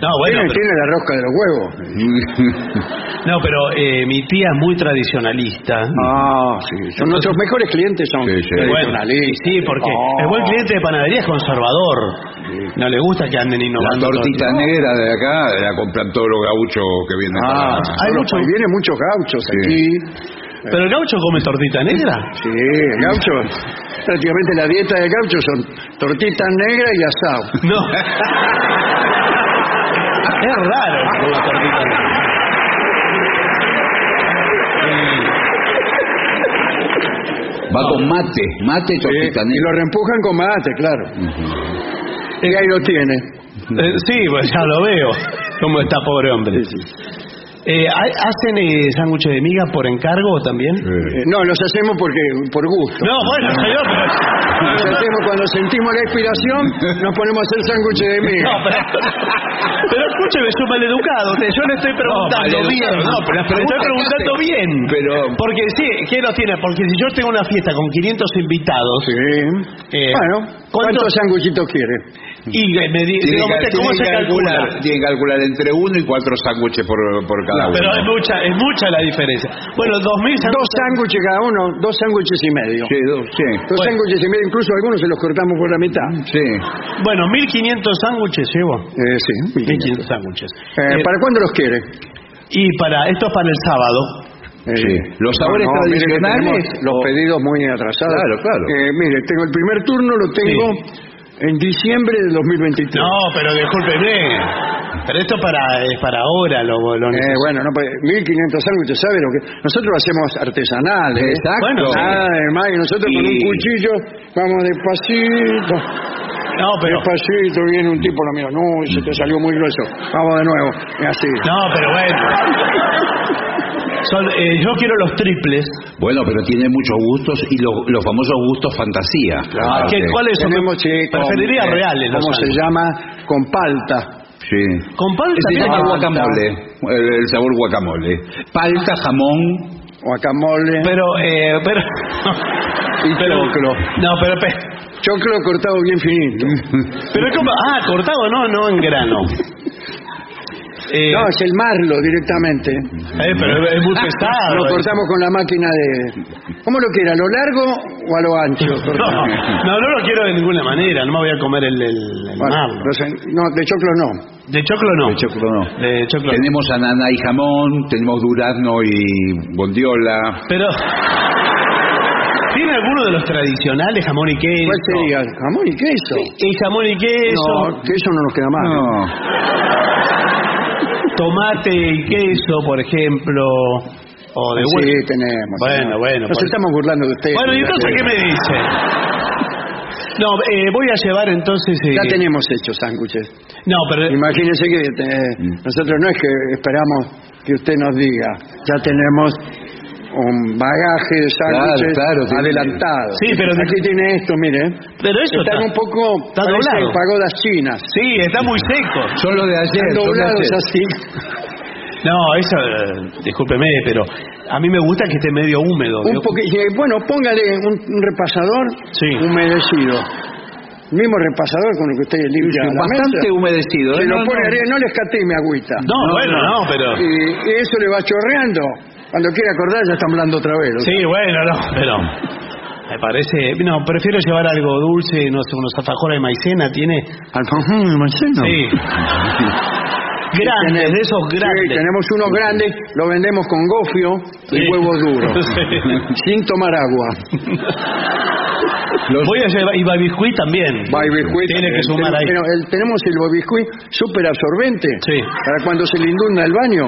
No, bueno, tiene, pero- tiene la rosca de los huevos. no, pero eh, mi tía es muy tradicionalista. Ah, sí. Son nuestros mejores clientes son Sí, sí. Bueno, sí, porque Oh. el buen cliente de panadería es conservador. No le gusta que anden La innovando. tortita todo. negra de acá la compran todos los gauchos que vienen Ah, para... hay Hay mucho, mucho- vienen muchos gauchos Sí. aquí. ¿Pero el gaucho come tortita negra? Sí, gauchos. Prácticamente la dieta de gauchos son tortita negra y asado. No. es raro la tortita. Va con mate, mate y tortita y lo reempujan con mate, claro. Y ahí lo tiene. Eh, sí, pues ya lo veo. ¿Cómo está, pobre hombre? Eh, ¿hay- ¿Hacen eh, sándwiches de miga por encargo también? Eh, no, los hacemos porque por gusto. No, bueno, señor, pero... Los hacemos cuando sentimos la inspiración, nos ponemos a hacer sándwiches de miga. No, pero, pero escúcheme, soy maleducado. Yo le estoy preguntando bien. no, pero le estoy preguntando hace- bien. Pero- Porque sí, ¿qué los tiene? Porque si yo tengo una fiesta con 500 invitados Sí. Eh, bueno, ¿cuántos- ¿cuántos sándwichitos quiere? y eh, me di- Tiene digo, que, ¿usted ¿cómo se calcula? tiene que calcular entre uno y cuatro sándwiches por, por cada uno. Pero es mucha, es mucha la diferencia. Bueno, 2000 Dos sándwiches cada uno, dos sándwiches y medio. Sí, dos, sí. Dos Bueno. sándwiches y medio, incluso algunos se los cortamos por la mitad. Sí. Bueno, 1500 sándwiches llevo. Eh, sí. 1500 sándwiches. Eh, Eh, ¿Para cuándo los quiere? y para esto es para el sábado. Eh, Sí. Los sabores no, mire que tradicionales tenemos Los o- pedidos muy atrasados. Claro, claro. Eh, mire, tengo el primer turno, lo tengo en diciembre de 2023. No, pero discúlpeme. Pero esto para, es para ahora lo, lo Eh, necesito. bueno, no, puede- 1500 sándwiches, ¿sabe lo que? Nosotros lo hacemos artesanales. Exacto. Bueno, sí. Además, y nosotros con un Y- cuchillo vamos despacito, No, pero... despacito, viene un tipo, lo mira, no, se te salió muy grueso. Vamos de nuevo, y así. No, pero bueno. Son, eh, yo quiero los triples. Bueno, pero tiene muchos gustos y los, los famosos gustos fantasía. Ah, ¿qué- ¿Cuáles son? Tenemos, sí, con, Preferiría eh, reales. los ¿Cómo se sándwiches. llama? Con palta. Sí. Con palta Se también. llama palta. guacamole, el, el sabor guacamole. Palta, jamón. Guacamole Pero, eh, pero... y pero, choclo. No, pero... pe- Choclo cortado bien finito. Pero como... Ah, cortado, no, no en grano. Eh, No, es el marlo directamente. eh, pero es muy pesado. Lo eh. cortamos con la máquina de... ¿Cómo lo quiere? ¿A lo largo o a lo ancho? No, no, no lo quiero de ninguna manera. No me voy a comer el, el, el Bueno, marlo. los en- no, de choclo no. De choclo no. De choclo no. De choclo no. Tenemos ananá y jamón, tenemos durazno y bondiola. Pero... ¿Tiene alguno de los tradicionales jamón y queso? ¿Cuál sería? ¿Jamón y queso? Y jamón y queso, No, queso no nos queda más. No. Tomate y queso, por ejemplo, o de sí, huevo. tenemos. Bueno, tenemos. bueno, Nos por- estamos burlando de ustedes. Bueno, ¿y entonces qué me dice? No, eh, voy a llevar entonces... eh, Ya tenemos hechos sándwiches. No, pero... Imagínese que eh, nosotros no es que esperamos que usted nos diga, ya tenemos un bagaje de sándwiches Claro, claro, sí. adelantado. Sí, pero- aquí tiene esto, mire. Pero eso Están está- un poco está doblado. pagodas chinas. Sí, está muy seco. Son los de ayer. Están doblados ayer. así. No, eso, eh, discúlpeme, pero a mí me gusta que esté medio húmedo. Un eh, bueno, póngale un, un repasador Sí. humedecido. El mismo repasador con el que usted limpia la Bastante mesa. humedecido. Se ¿eh? lo No, pone no. arriba, no le escatime agüita. No, bueno, no, pero... Y, y eso le va chorreando. Cuando quiere acordar ya está hablando otra vez. Sí, bueno, no, pero... Me parece. No, prefiero llevar algo dulce, no sé, unos alfajores de maicena, ¿tiene? ¿Alfajor de maicena? Sí. grandes, de esos Sí, grandes. tenemos unos grandes, lo vendemos con gofio y Sí. huevos duros, Sí. sin tomar agua. Voy a llevar. Y babiscuit también. Babiscuit, Tiene que sumar ahí. pero el- tenemos el babiscuit súper absorbente Sí. para cuando se le inunda el baño.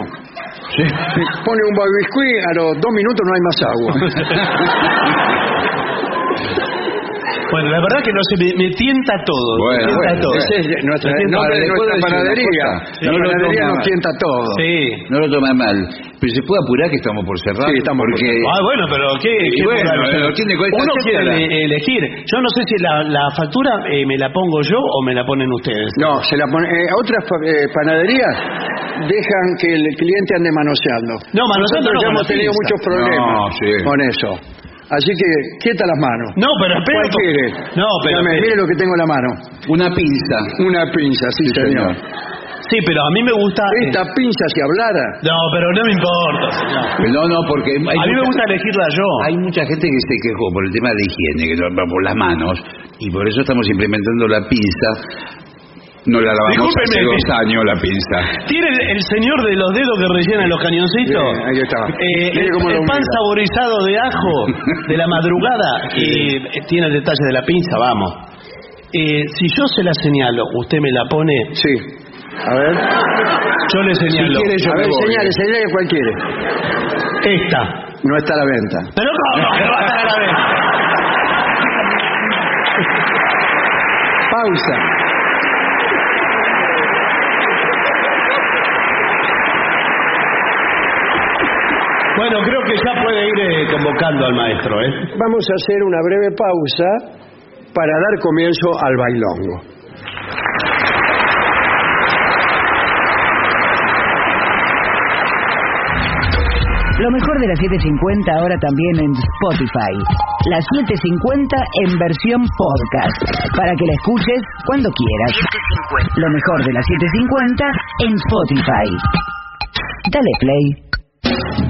Pone un babiscuit, a los dos minutos no hay más agua. Bueno, la verdad que no sé, me, me tienta todo. me Bueno, tienta bueno, todo. Ese es nuestra, Me tienta todo. de ¿le nuestra panadería. cosa? La No panadería nos tienta todo. Sí. No lo toma mal. Pero se puede apurar que estamos por cerrar. Sí, estamos por porque Ah, bueno, pero ¿qué? Qué bueno, eh, tiene Uno quiere la- ele- elegir. Yo no sé si la, la factura eh, me la pongo yo o me la ponen ustedes. No, se la pone, eh, otras eh, panaderías dejan que el cliente ande manoseando. No, manoseando Nosotros no, ya hemos tenido muchos problemas No, sí. con eso. Así que, quieta las manos. No, pero espera. ¿Cuál quiere? No, pero. Dígame, mire lo que tengo en la mano. una pinza. Una pinza, sí, señor. Sí, pero a mí me gusta. eh, Esta pinza, si hablara, No, pero no me importa. señor. No, no, porque A mí me gusta elegirla yo. Hay mucha gente que se quejó por el tema de la higiene, que no- por las manos, y por eso estamos implementando la pinza. No la lavamos hace dos años la pinza. ¿Tiene el, el señor de los dedos que rellenan los cañoncitos? Ahí está. Eh, Mire el, cómo lo el pan saborizado de ajo de la madrugada y eh, tiene el detalle de la pinza, vamos. Eh, si yo se la señalo, usted me la pone, sí. A ver. yo le señalo. quiere, yo A me ver, voy. señale, señale cuál quiere. Esta. No está a la venta. Pero ¿cómo que va a estar a la vez? Pausa. Bueno, creo que ya puede ir eh, convocando al maestro, ¿eh? Vamos a hacer una breve pausa para dar comienzo al bailongo. Lo mejor de las 750 ahora también en Spotify. Las 750 en versión podcast. Para que la escuches cuando quieras. Lo mejor de las 750 en Spotify. Dale play.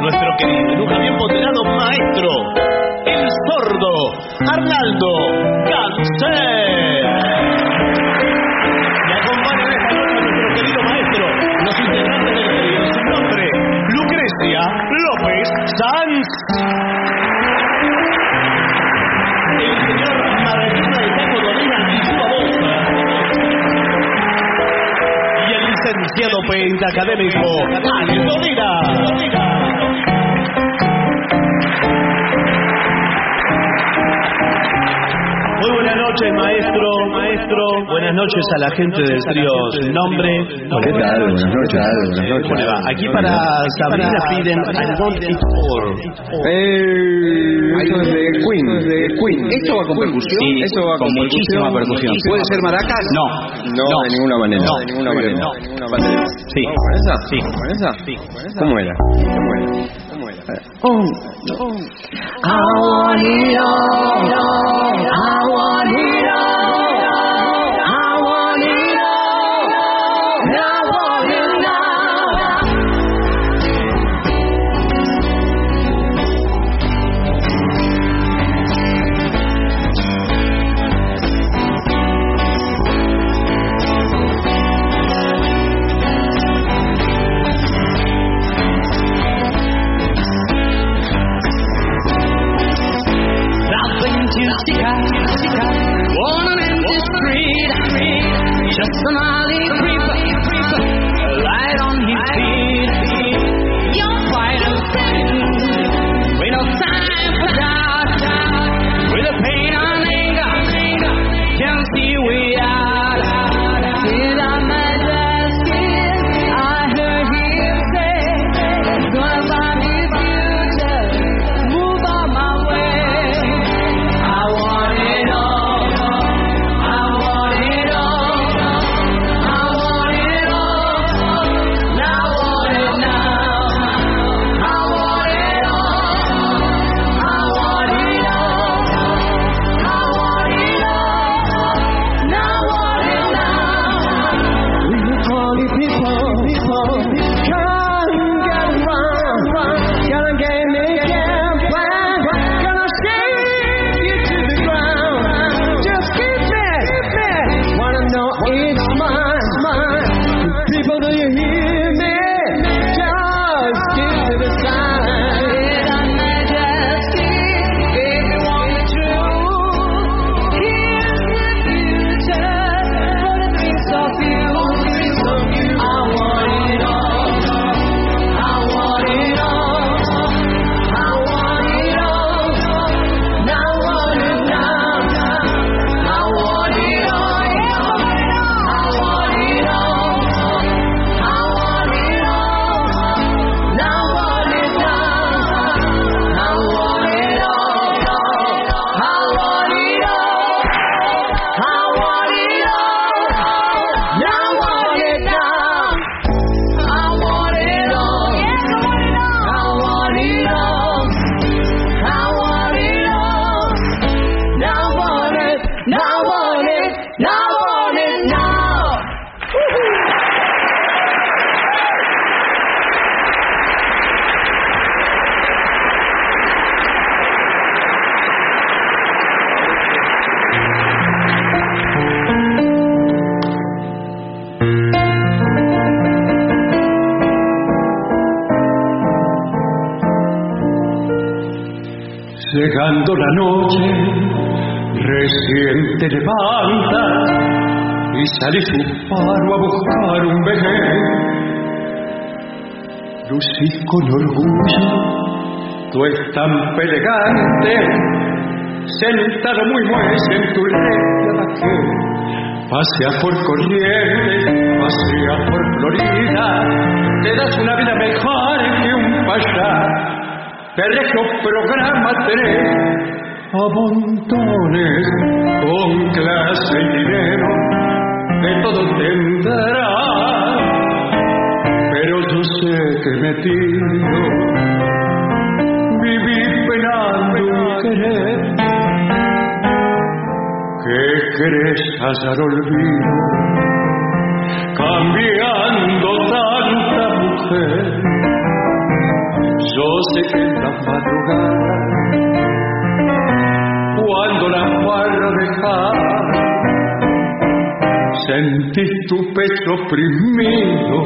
Nuestro querido, nunca bien ponderado maestro, el sordo Arnaldo licenciado pentacadémico Alex Dolina. Muy buenas noches, maestro, maestro. Buenas noches a la gente del trío Sin Nombre. ¿Qué tal? Buenas noches. Buenas noches. ¿Cómo le va? Aquí para Sabrina piden I Want It All. Eh, esto es de Queen, de Queen. ¿Esto va con percusión? Sí, ¿Esto va con muchísima percusión. ¿Puede ser maracas? No, No, de ninguna manera. No, de ninguna manera. no. de ninguna manera. Sí. ¿Vamos con esa? Sí. ¿Vamos con esa? Sí. ¿Cómo era? ¿Cómo era? ¿Cómo era? Oh. I want it all. I want it Some Llegando la noche, recién te levantas y salís un paro a buscar un bebé. Lucís con orgullo tu estampa elegante, sentado muy muelle en tu recta vaquera. Pasea por Corrientes, pasea por Florida, te das una vida mejor que un payá. Regio programa tenés a montones con clase y dinero, de todo tendrás, pero yo sé que me tiro, viví penando y querer, que querés hallar olvido, cambiando tanta mujer. Yo sé que en la madrugada, cuando la barra dejaba, sentís tu pecho oprimido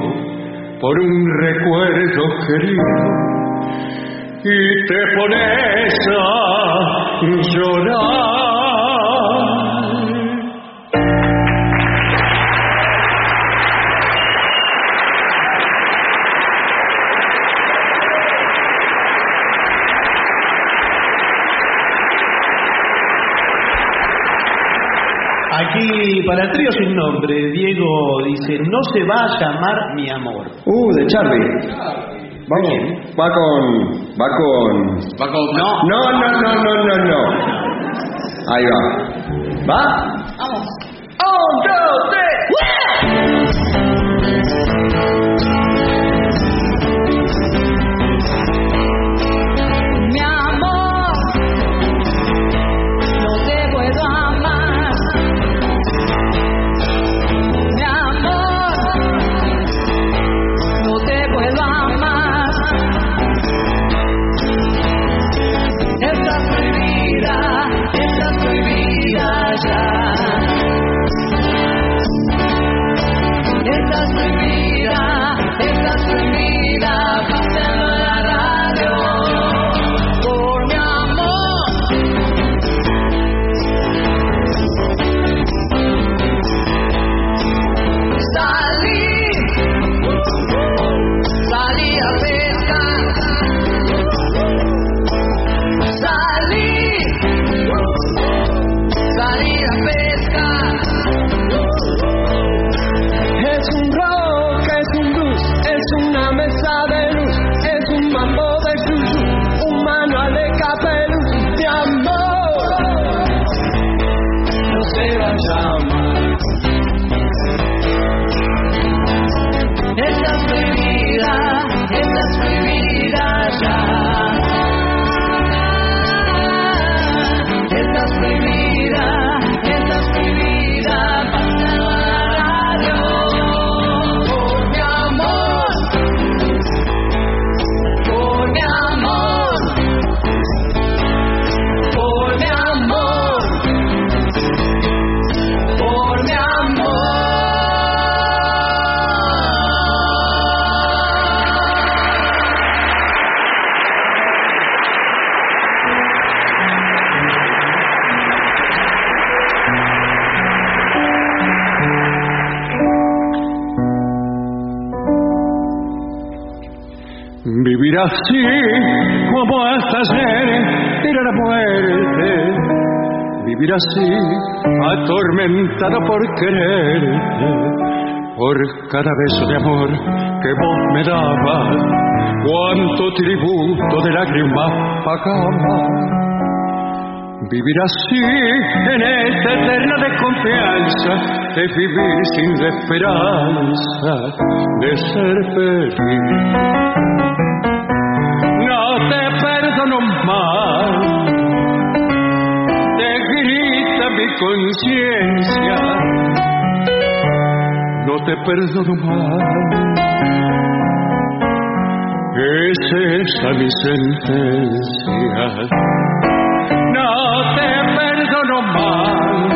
por un recuerdo querido y te pones a llorar. Aquí, para el trío sin nombre, Diego dice, no se va a llamar mi amor. Uh, de Charlie. Vamos, va con. Va con. Va con- No, no, no, no, no, no, no. Ahí va. ¿Va? Vamos. Un, dos, tres. Así como hasta ayer era la muerte. Vivir así atormentado por quererte. Por cada beso de amor que vos me dabas, cuánto tributo de lágrimas pagaba. Vivir así en esta eterna desconfianza es vivir sin esperanza de ser feliz. Conciencia. No te perdono más, es esa mi sentencia no te perdono más.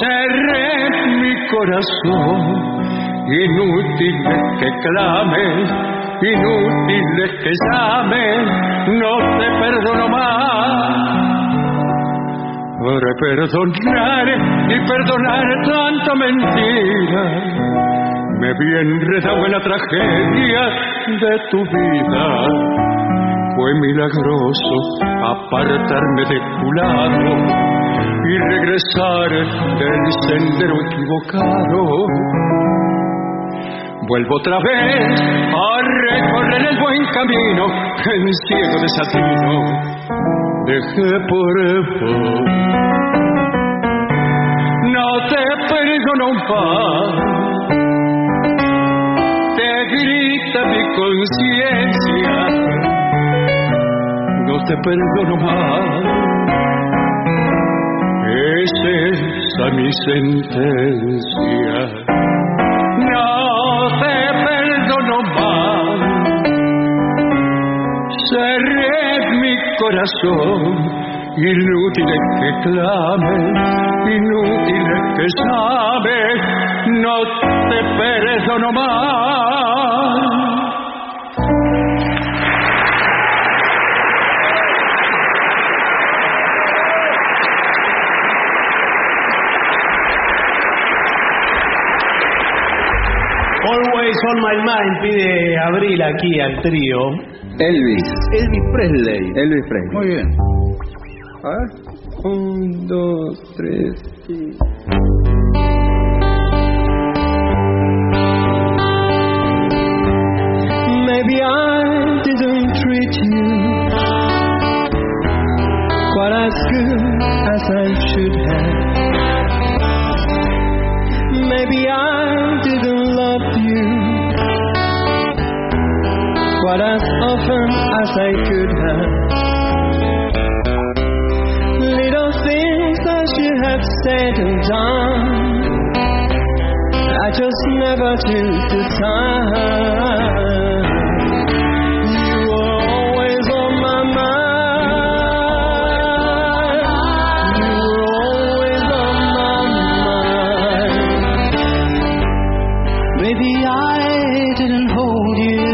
Cerré mi corazón, inútil es que clame, inútil es que llame, no te perdono más. Para perdonar y perdonar tanta mentira, me vi enredado en la tragedia de tu vida. Fue milagroso apartarme de tu lado y regresar del sendero equivocado. Vuelvo otra vez a recorrer el buen camino mi ciego desatino dejé por vos. No te perdono más, te grita mi conciencia no te perdono más. Es esa mi sentencia. No te perdono más. Corazón, inútil es que clame, inútil es que sabe, no te perdono más. On my mind pide Abril aquí al trío. Elvis. Elvis Presley. Elvis Presley. Muy bien. A ver. Un, dos, tres. I didn't hold you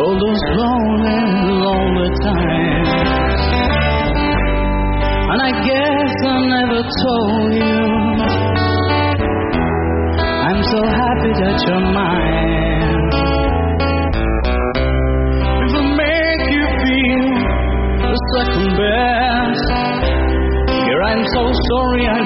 all those lonely, lonely times. And I guess I never told you I'm so happy that you're mine. If I make you feel the second best, here I'm so sorry I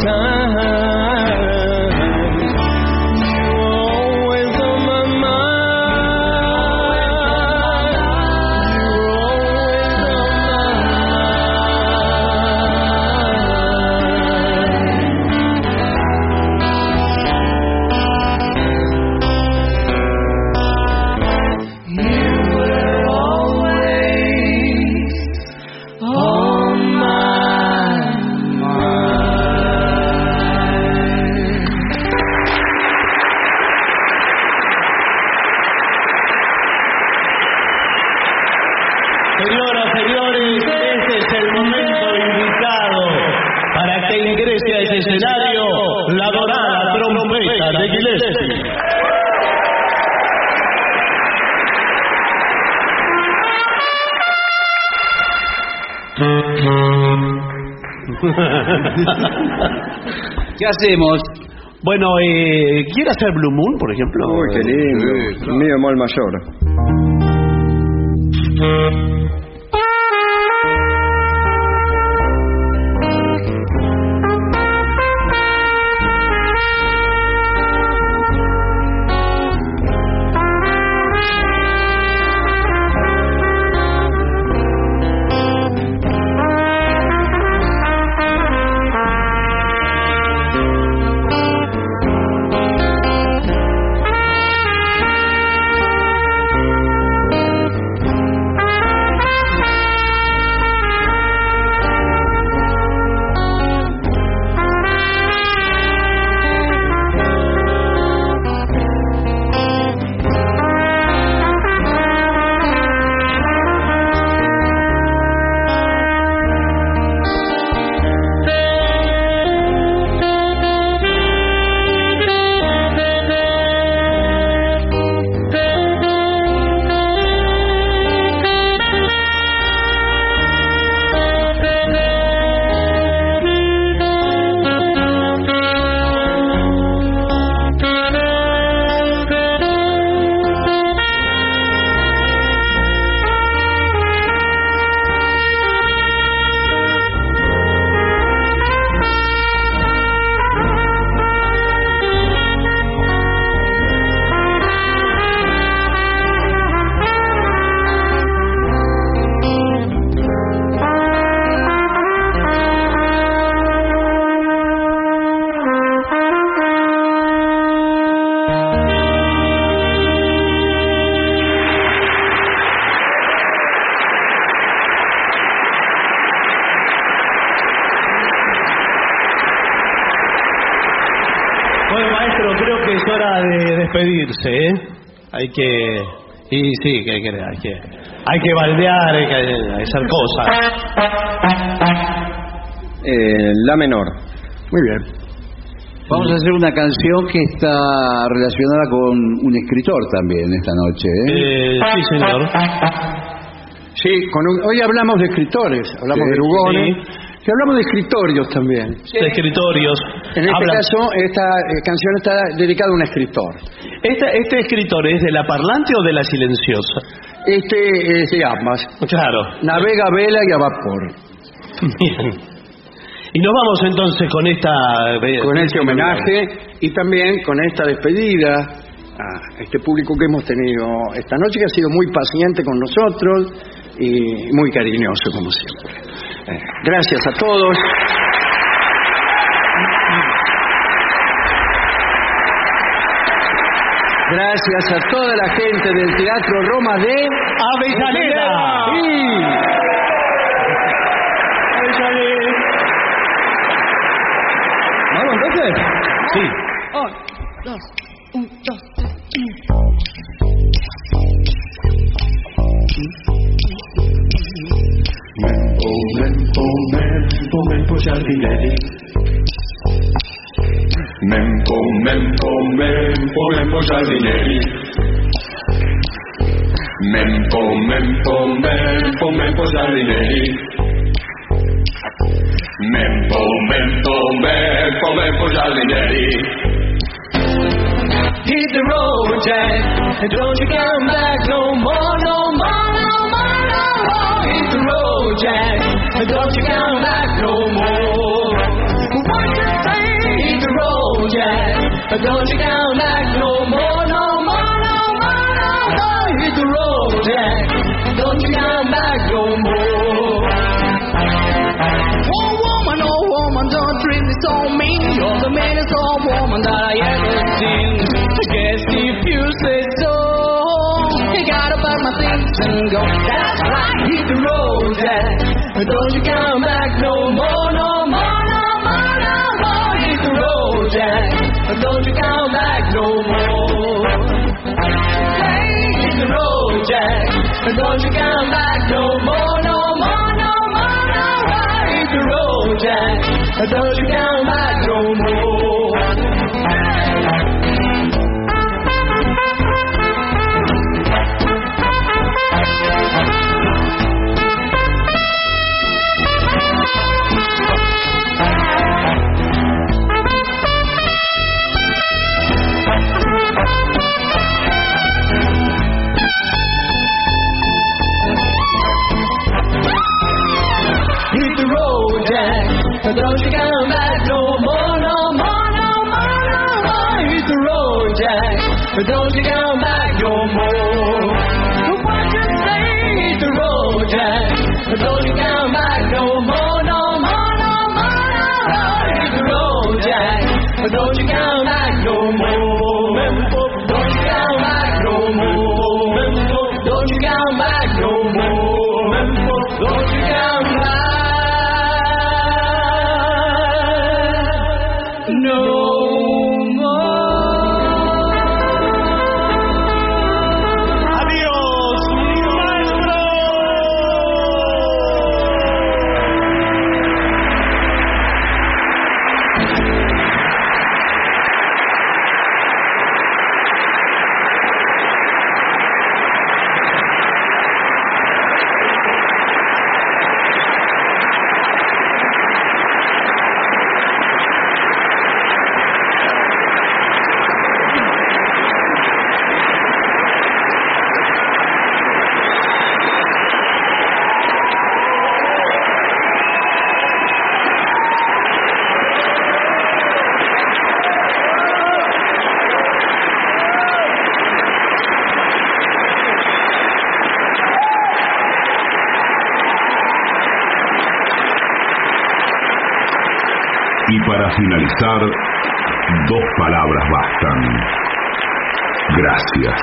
time. ¿Qué hacemos? Bueno, eh, ¿quiere hacer Blue Moon, por ejemplo? Uy, qué lindo. Mi bemol mayor. ¿Eh? Hay que... Y sí, que hay que... Hay que, hay que baldear, hay que hay que hacer cosas. Eh, la menor. Muy bien. Vamos a hacer una canción que está relacionada con un escritor también esta noche. ¿eh? Eh, sí, señor. Sí, con un- hoy hablamos de escritores, hablamos Sí, de Lugones, y hablamos de escritorios también. De escritorios. En este Habla- caso, esta eh, canción está dedicada a un escritor. Este, ¿Este escritor es de la parlante o de la silenciosa? Este es de ambas. Claro. Navega a vela y a vapor. Bien. Y nos vamos entonces con esta... eh, Con este homenaje y también con esta despedida a este público que hemos tenido esta noche, que ha sido muy paciente con nosotros y muy cariñoso, como siempre. Gracias a todos. Gracias a toda la gente del Teatro Roma de Avellaneda. Sí. ¿Vamos entonces? Sí. Un, un, dos, Même pour même, pour même pour jardinelli. Même pour même pour même pour même pour jardinelli. Même pour même Hit the road, Jack, and don't you come back no more, no more. Jack don't you come back no more. The road, and don't you come back no more, no more, no more, no. Hit the road, Jack, don't you come back no more. Oh woman, oh woman, don't treat me so mean. You're the meanest old woman that I ever seen. I guess if you say so, you gotta pack my things and go. That's right, hit the road, Jack. Don't you come back no more, no more, no more, no more, Dick Road Jack. Don't you come back no more. Hey, Dick Road Jack. Don't you come back no more, no more, no more, no more, Dick Road Jack. Don't you come back no more. don't you come back no more, no more, no more, no more. Hit the road, Jack. Don't you come back no more. What you say? Hit the road, Jack. Don't you come back no more. Finalizar, dos palabras bastan. Gracias.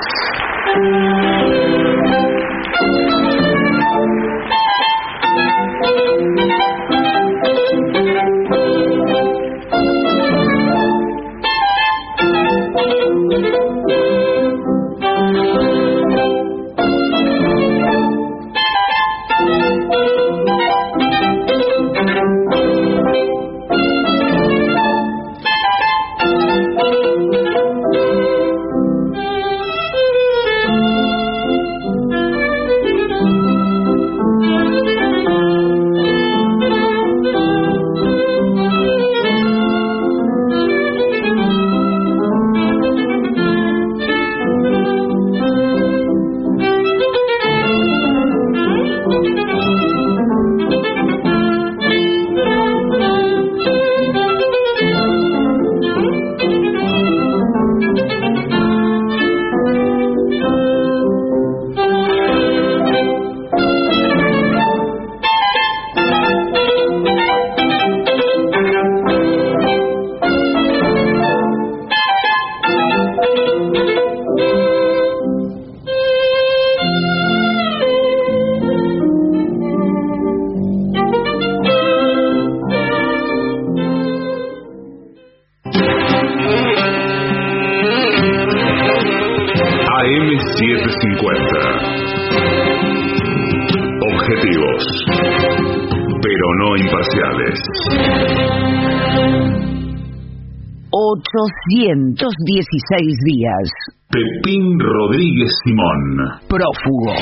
816 días. Pepín Rodríguez Simón. Prófugo.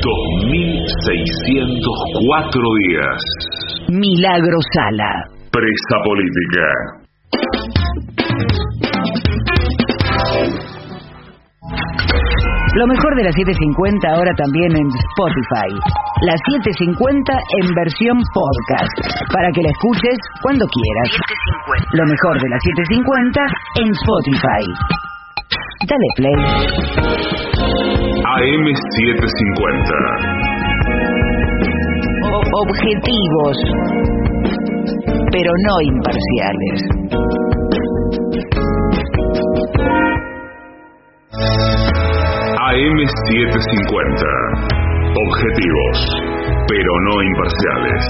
2604 días. Milagro Sala. Presa política. Lo mejor de las 750 ahora también en Spotify. La 750 en versión podcast. Para que la escuches cuando quieras. Lo mejor de las 750 en Spotify. Dale play. AM750. O- objetivos. Pero no imparciales. AM750. Objetivos, pero no imparciales.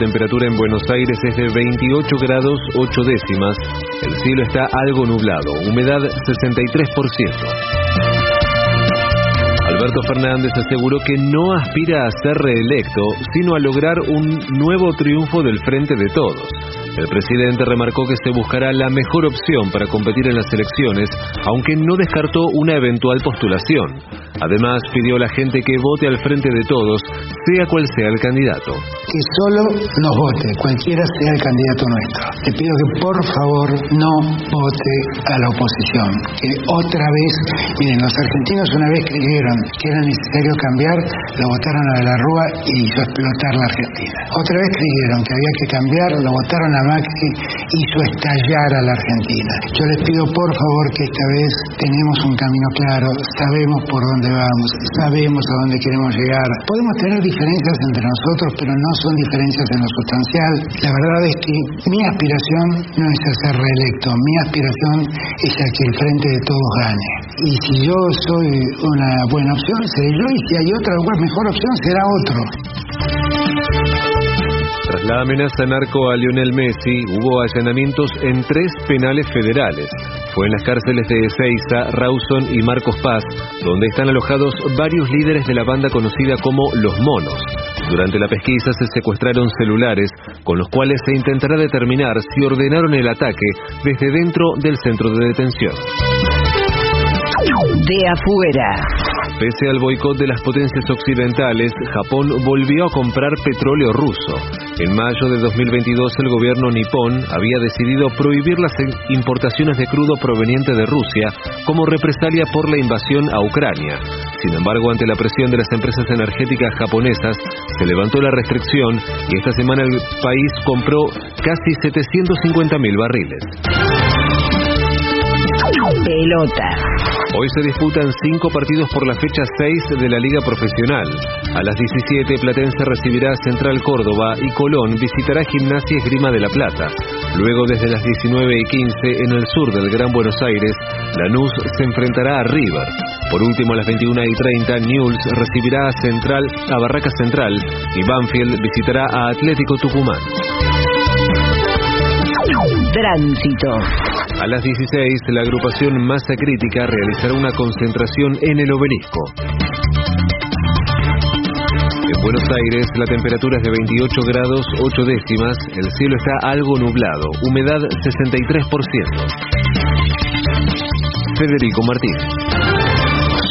Temperatura en Buenos Aires es de 28 grados 8 décimas. El cielo está algo nublado. Humedad 63%. Alberto Fernández aseguró que no aspira a ser reelecto, sino a lograr un nuevo triunfo del Frente de Todos. El presidente remarcó que se buscará la mejor opción para competir en las elecciones, aunque no descartó una eventual postulación. Además, pidió a la gente que vote al frente de todos, sea cual sea el candidato. Que solo nos vote, cualquiera sea el candidato nuestro. Le pido que por favor no vote a la oposición. Que otra vez, miren, los argentinos una vez creyeron que era necesario cambiar, lo votaron a la Rúa y hizo explotar la Argentina. Otra vez creyeron que había que cambiar, lo votaron a Maxi, hizo estallar a la Argentina. Yo les pido por favor que esta vez tenemos un camino claro, sabemos por dónde vamos, sabemos a dónde queremos llegar. Podemos tener diferencias entre nosotros, pero no son diferencias en lo sustancial. La verdad es que mi aspiración no es a ser reelecto, mi aspiración es a que el frente de todos gane. Y si yo soy una buena opción, seré yo, y si hay otra mejor opción, será otro. Tras la amenaza narco a Lionel Messi, hubo allanamientos en tres penales federales. Fue en las cárceles de Ezeiza, Rawson y Marcos Paz, donde están alojados varios líderes de la banda conocida como Los Monos. Durante la pesquisa se secuestraron celulares, con los cuales se intentará determinar si ordenaron el ataque desde dentro del centro de detención. De afuera. Pese al boicot de las potencias occidentales, Japón volvió a comprar petróleo ruso. En mayo de 2022 el gobierno nipón había decidido prohibir las importaciones de crudo proveniente de Rusia como represalia por la invasión a Ucrania. Sin embargo, ante la presión de las empresas energéticas japonesas, se levantó la restricción y esta semana el país compró casi 750 mil barriles. Pelota. Hoy se disputan cinco partidos por la fecha 6 de la Liga Profesional. A las 17 Platense recibirá Central Córdoba y Colón visitará Gimnasia Esgrima de la Plata. Luego desde las 19 y 15 en el sur del Gran Buenos Aires, Lanús se enfrentará a River. Por último a las 21 y 30 Newell's recibirá a Central a Barraca Central y Banfield visitará a Atlético Tucumán. Tránsito. A las 16, la agrupación Masa Crítica realizará una concentración en el obelisco. En Buenos Aires, la temperatura es de 28 grados 8 décimas, el cielo está algo nublado, humedad 63%. Federico Martín.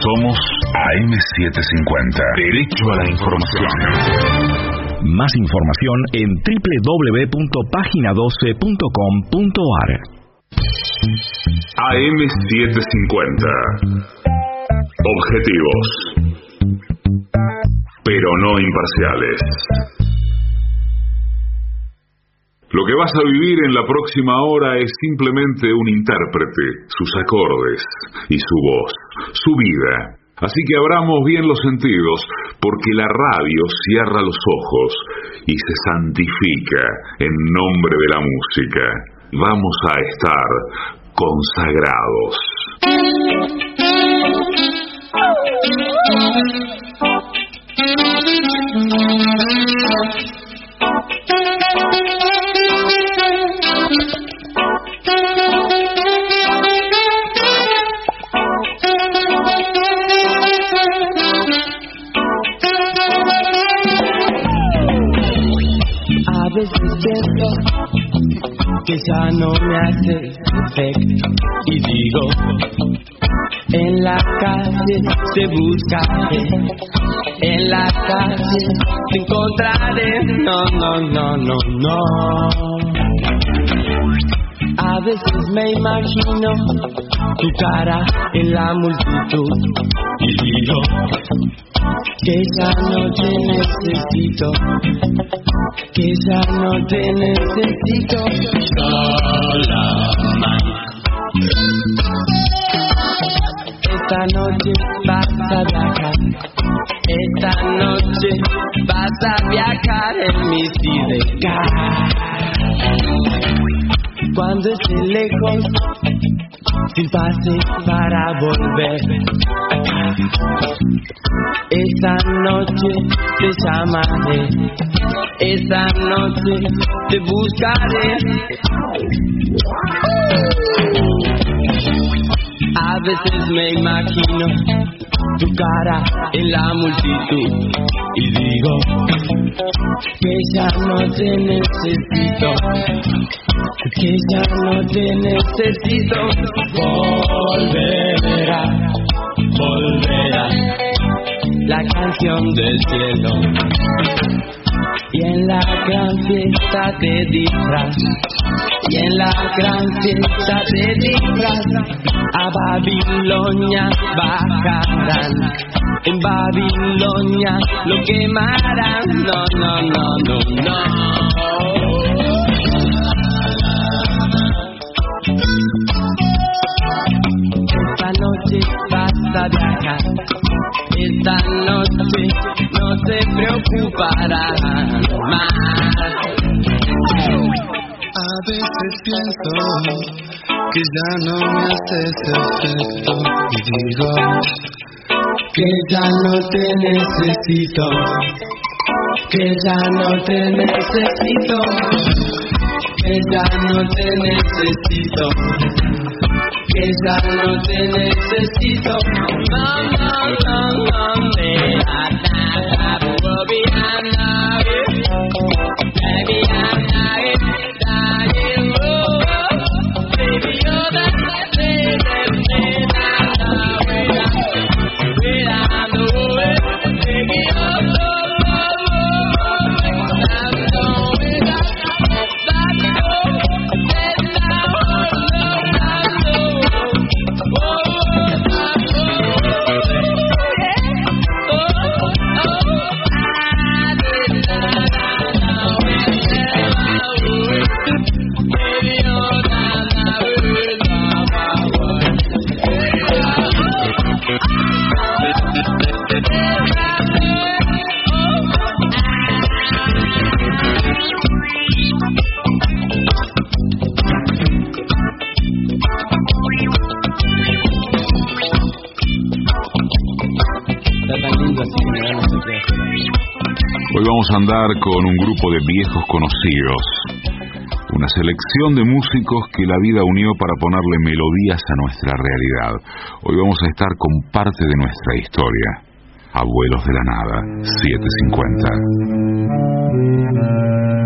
Somos AM750. Derecho a la información. Más información en www.pagina12.com.ar. AM750. Objetivos. Pero no imparciales. Lo que vas a vivir en la próxima hora es simplemente un intérprete, sus acordes y su voz, su vida, Así que abramos bien los sentidos, porque la radio cierra los ojos y se santifica en nombre de la música. Vamos a estar consagrados. Que ya no me hace efecto. Y digo en la calle se busca en la calle te encontraré. No no no no no a veces me imagino tu cara en la multitud y digo que ya no te necesito, que ya no te necesito. Sola noche vas a viajar. Esta noche vas a viajar en mi sidecar. Cuando esté lejos, sin pase para volver. Esta noche te llamaré, esta noche te buscaré. A veces me imagino tu cara en la multitud y digo que ya no te necesito, que ya no te necesito. Volverá, volverá la canción del cielo y en la gran fiesta te disfraz. Y en la gran fiesta te disfraz. A Babilonia bajarán. En Babilonia lo quemarán. No no no no no. Esta noche vas a viajar esta noche no se preocuparán más. A veces pienso que ya no me haces efecto y digo que ya no te necesito, que ya no te necesito, que ya no te necesito, que ya no te necesito. No, no, me da, baby, a andar con un grupo de viejos conocidos, una selección de músicos que la vida unió para ponerle melodías a nuestra realidad. Hoy vamos a estar con parte de nuestra historia. Abuelos de la Nada, 750.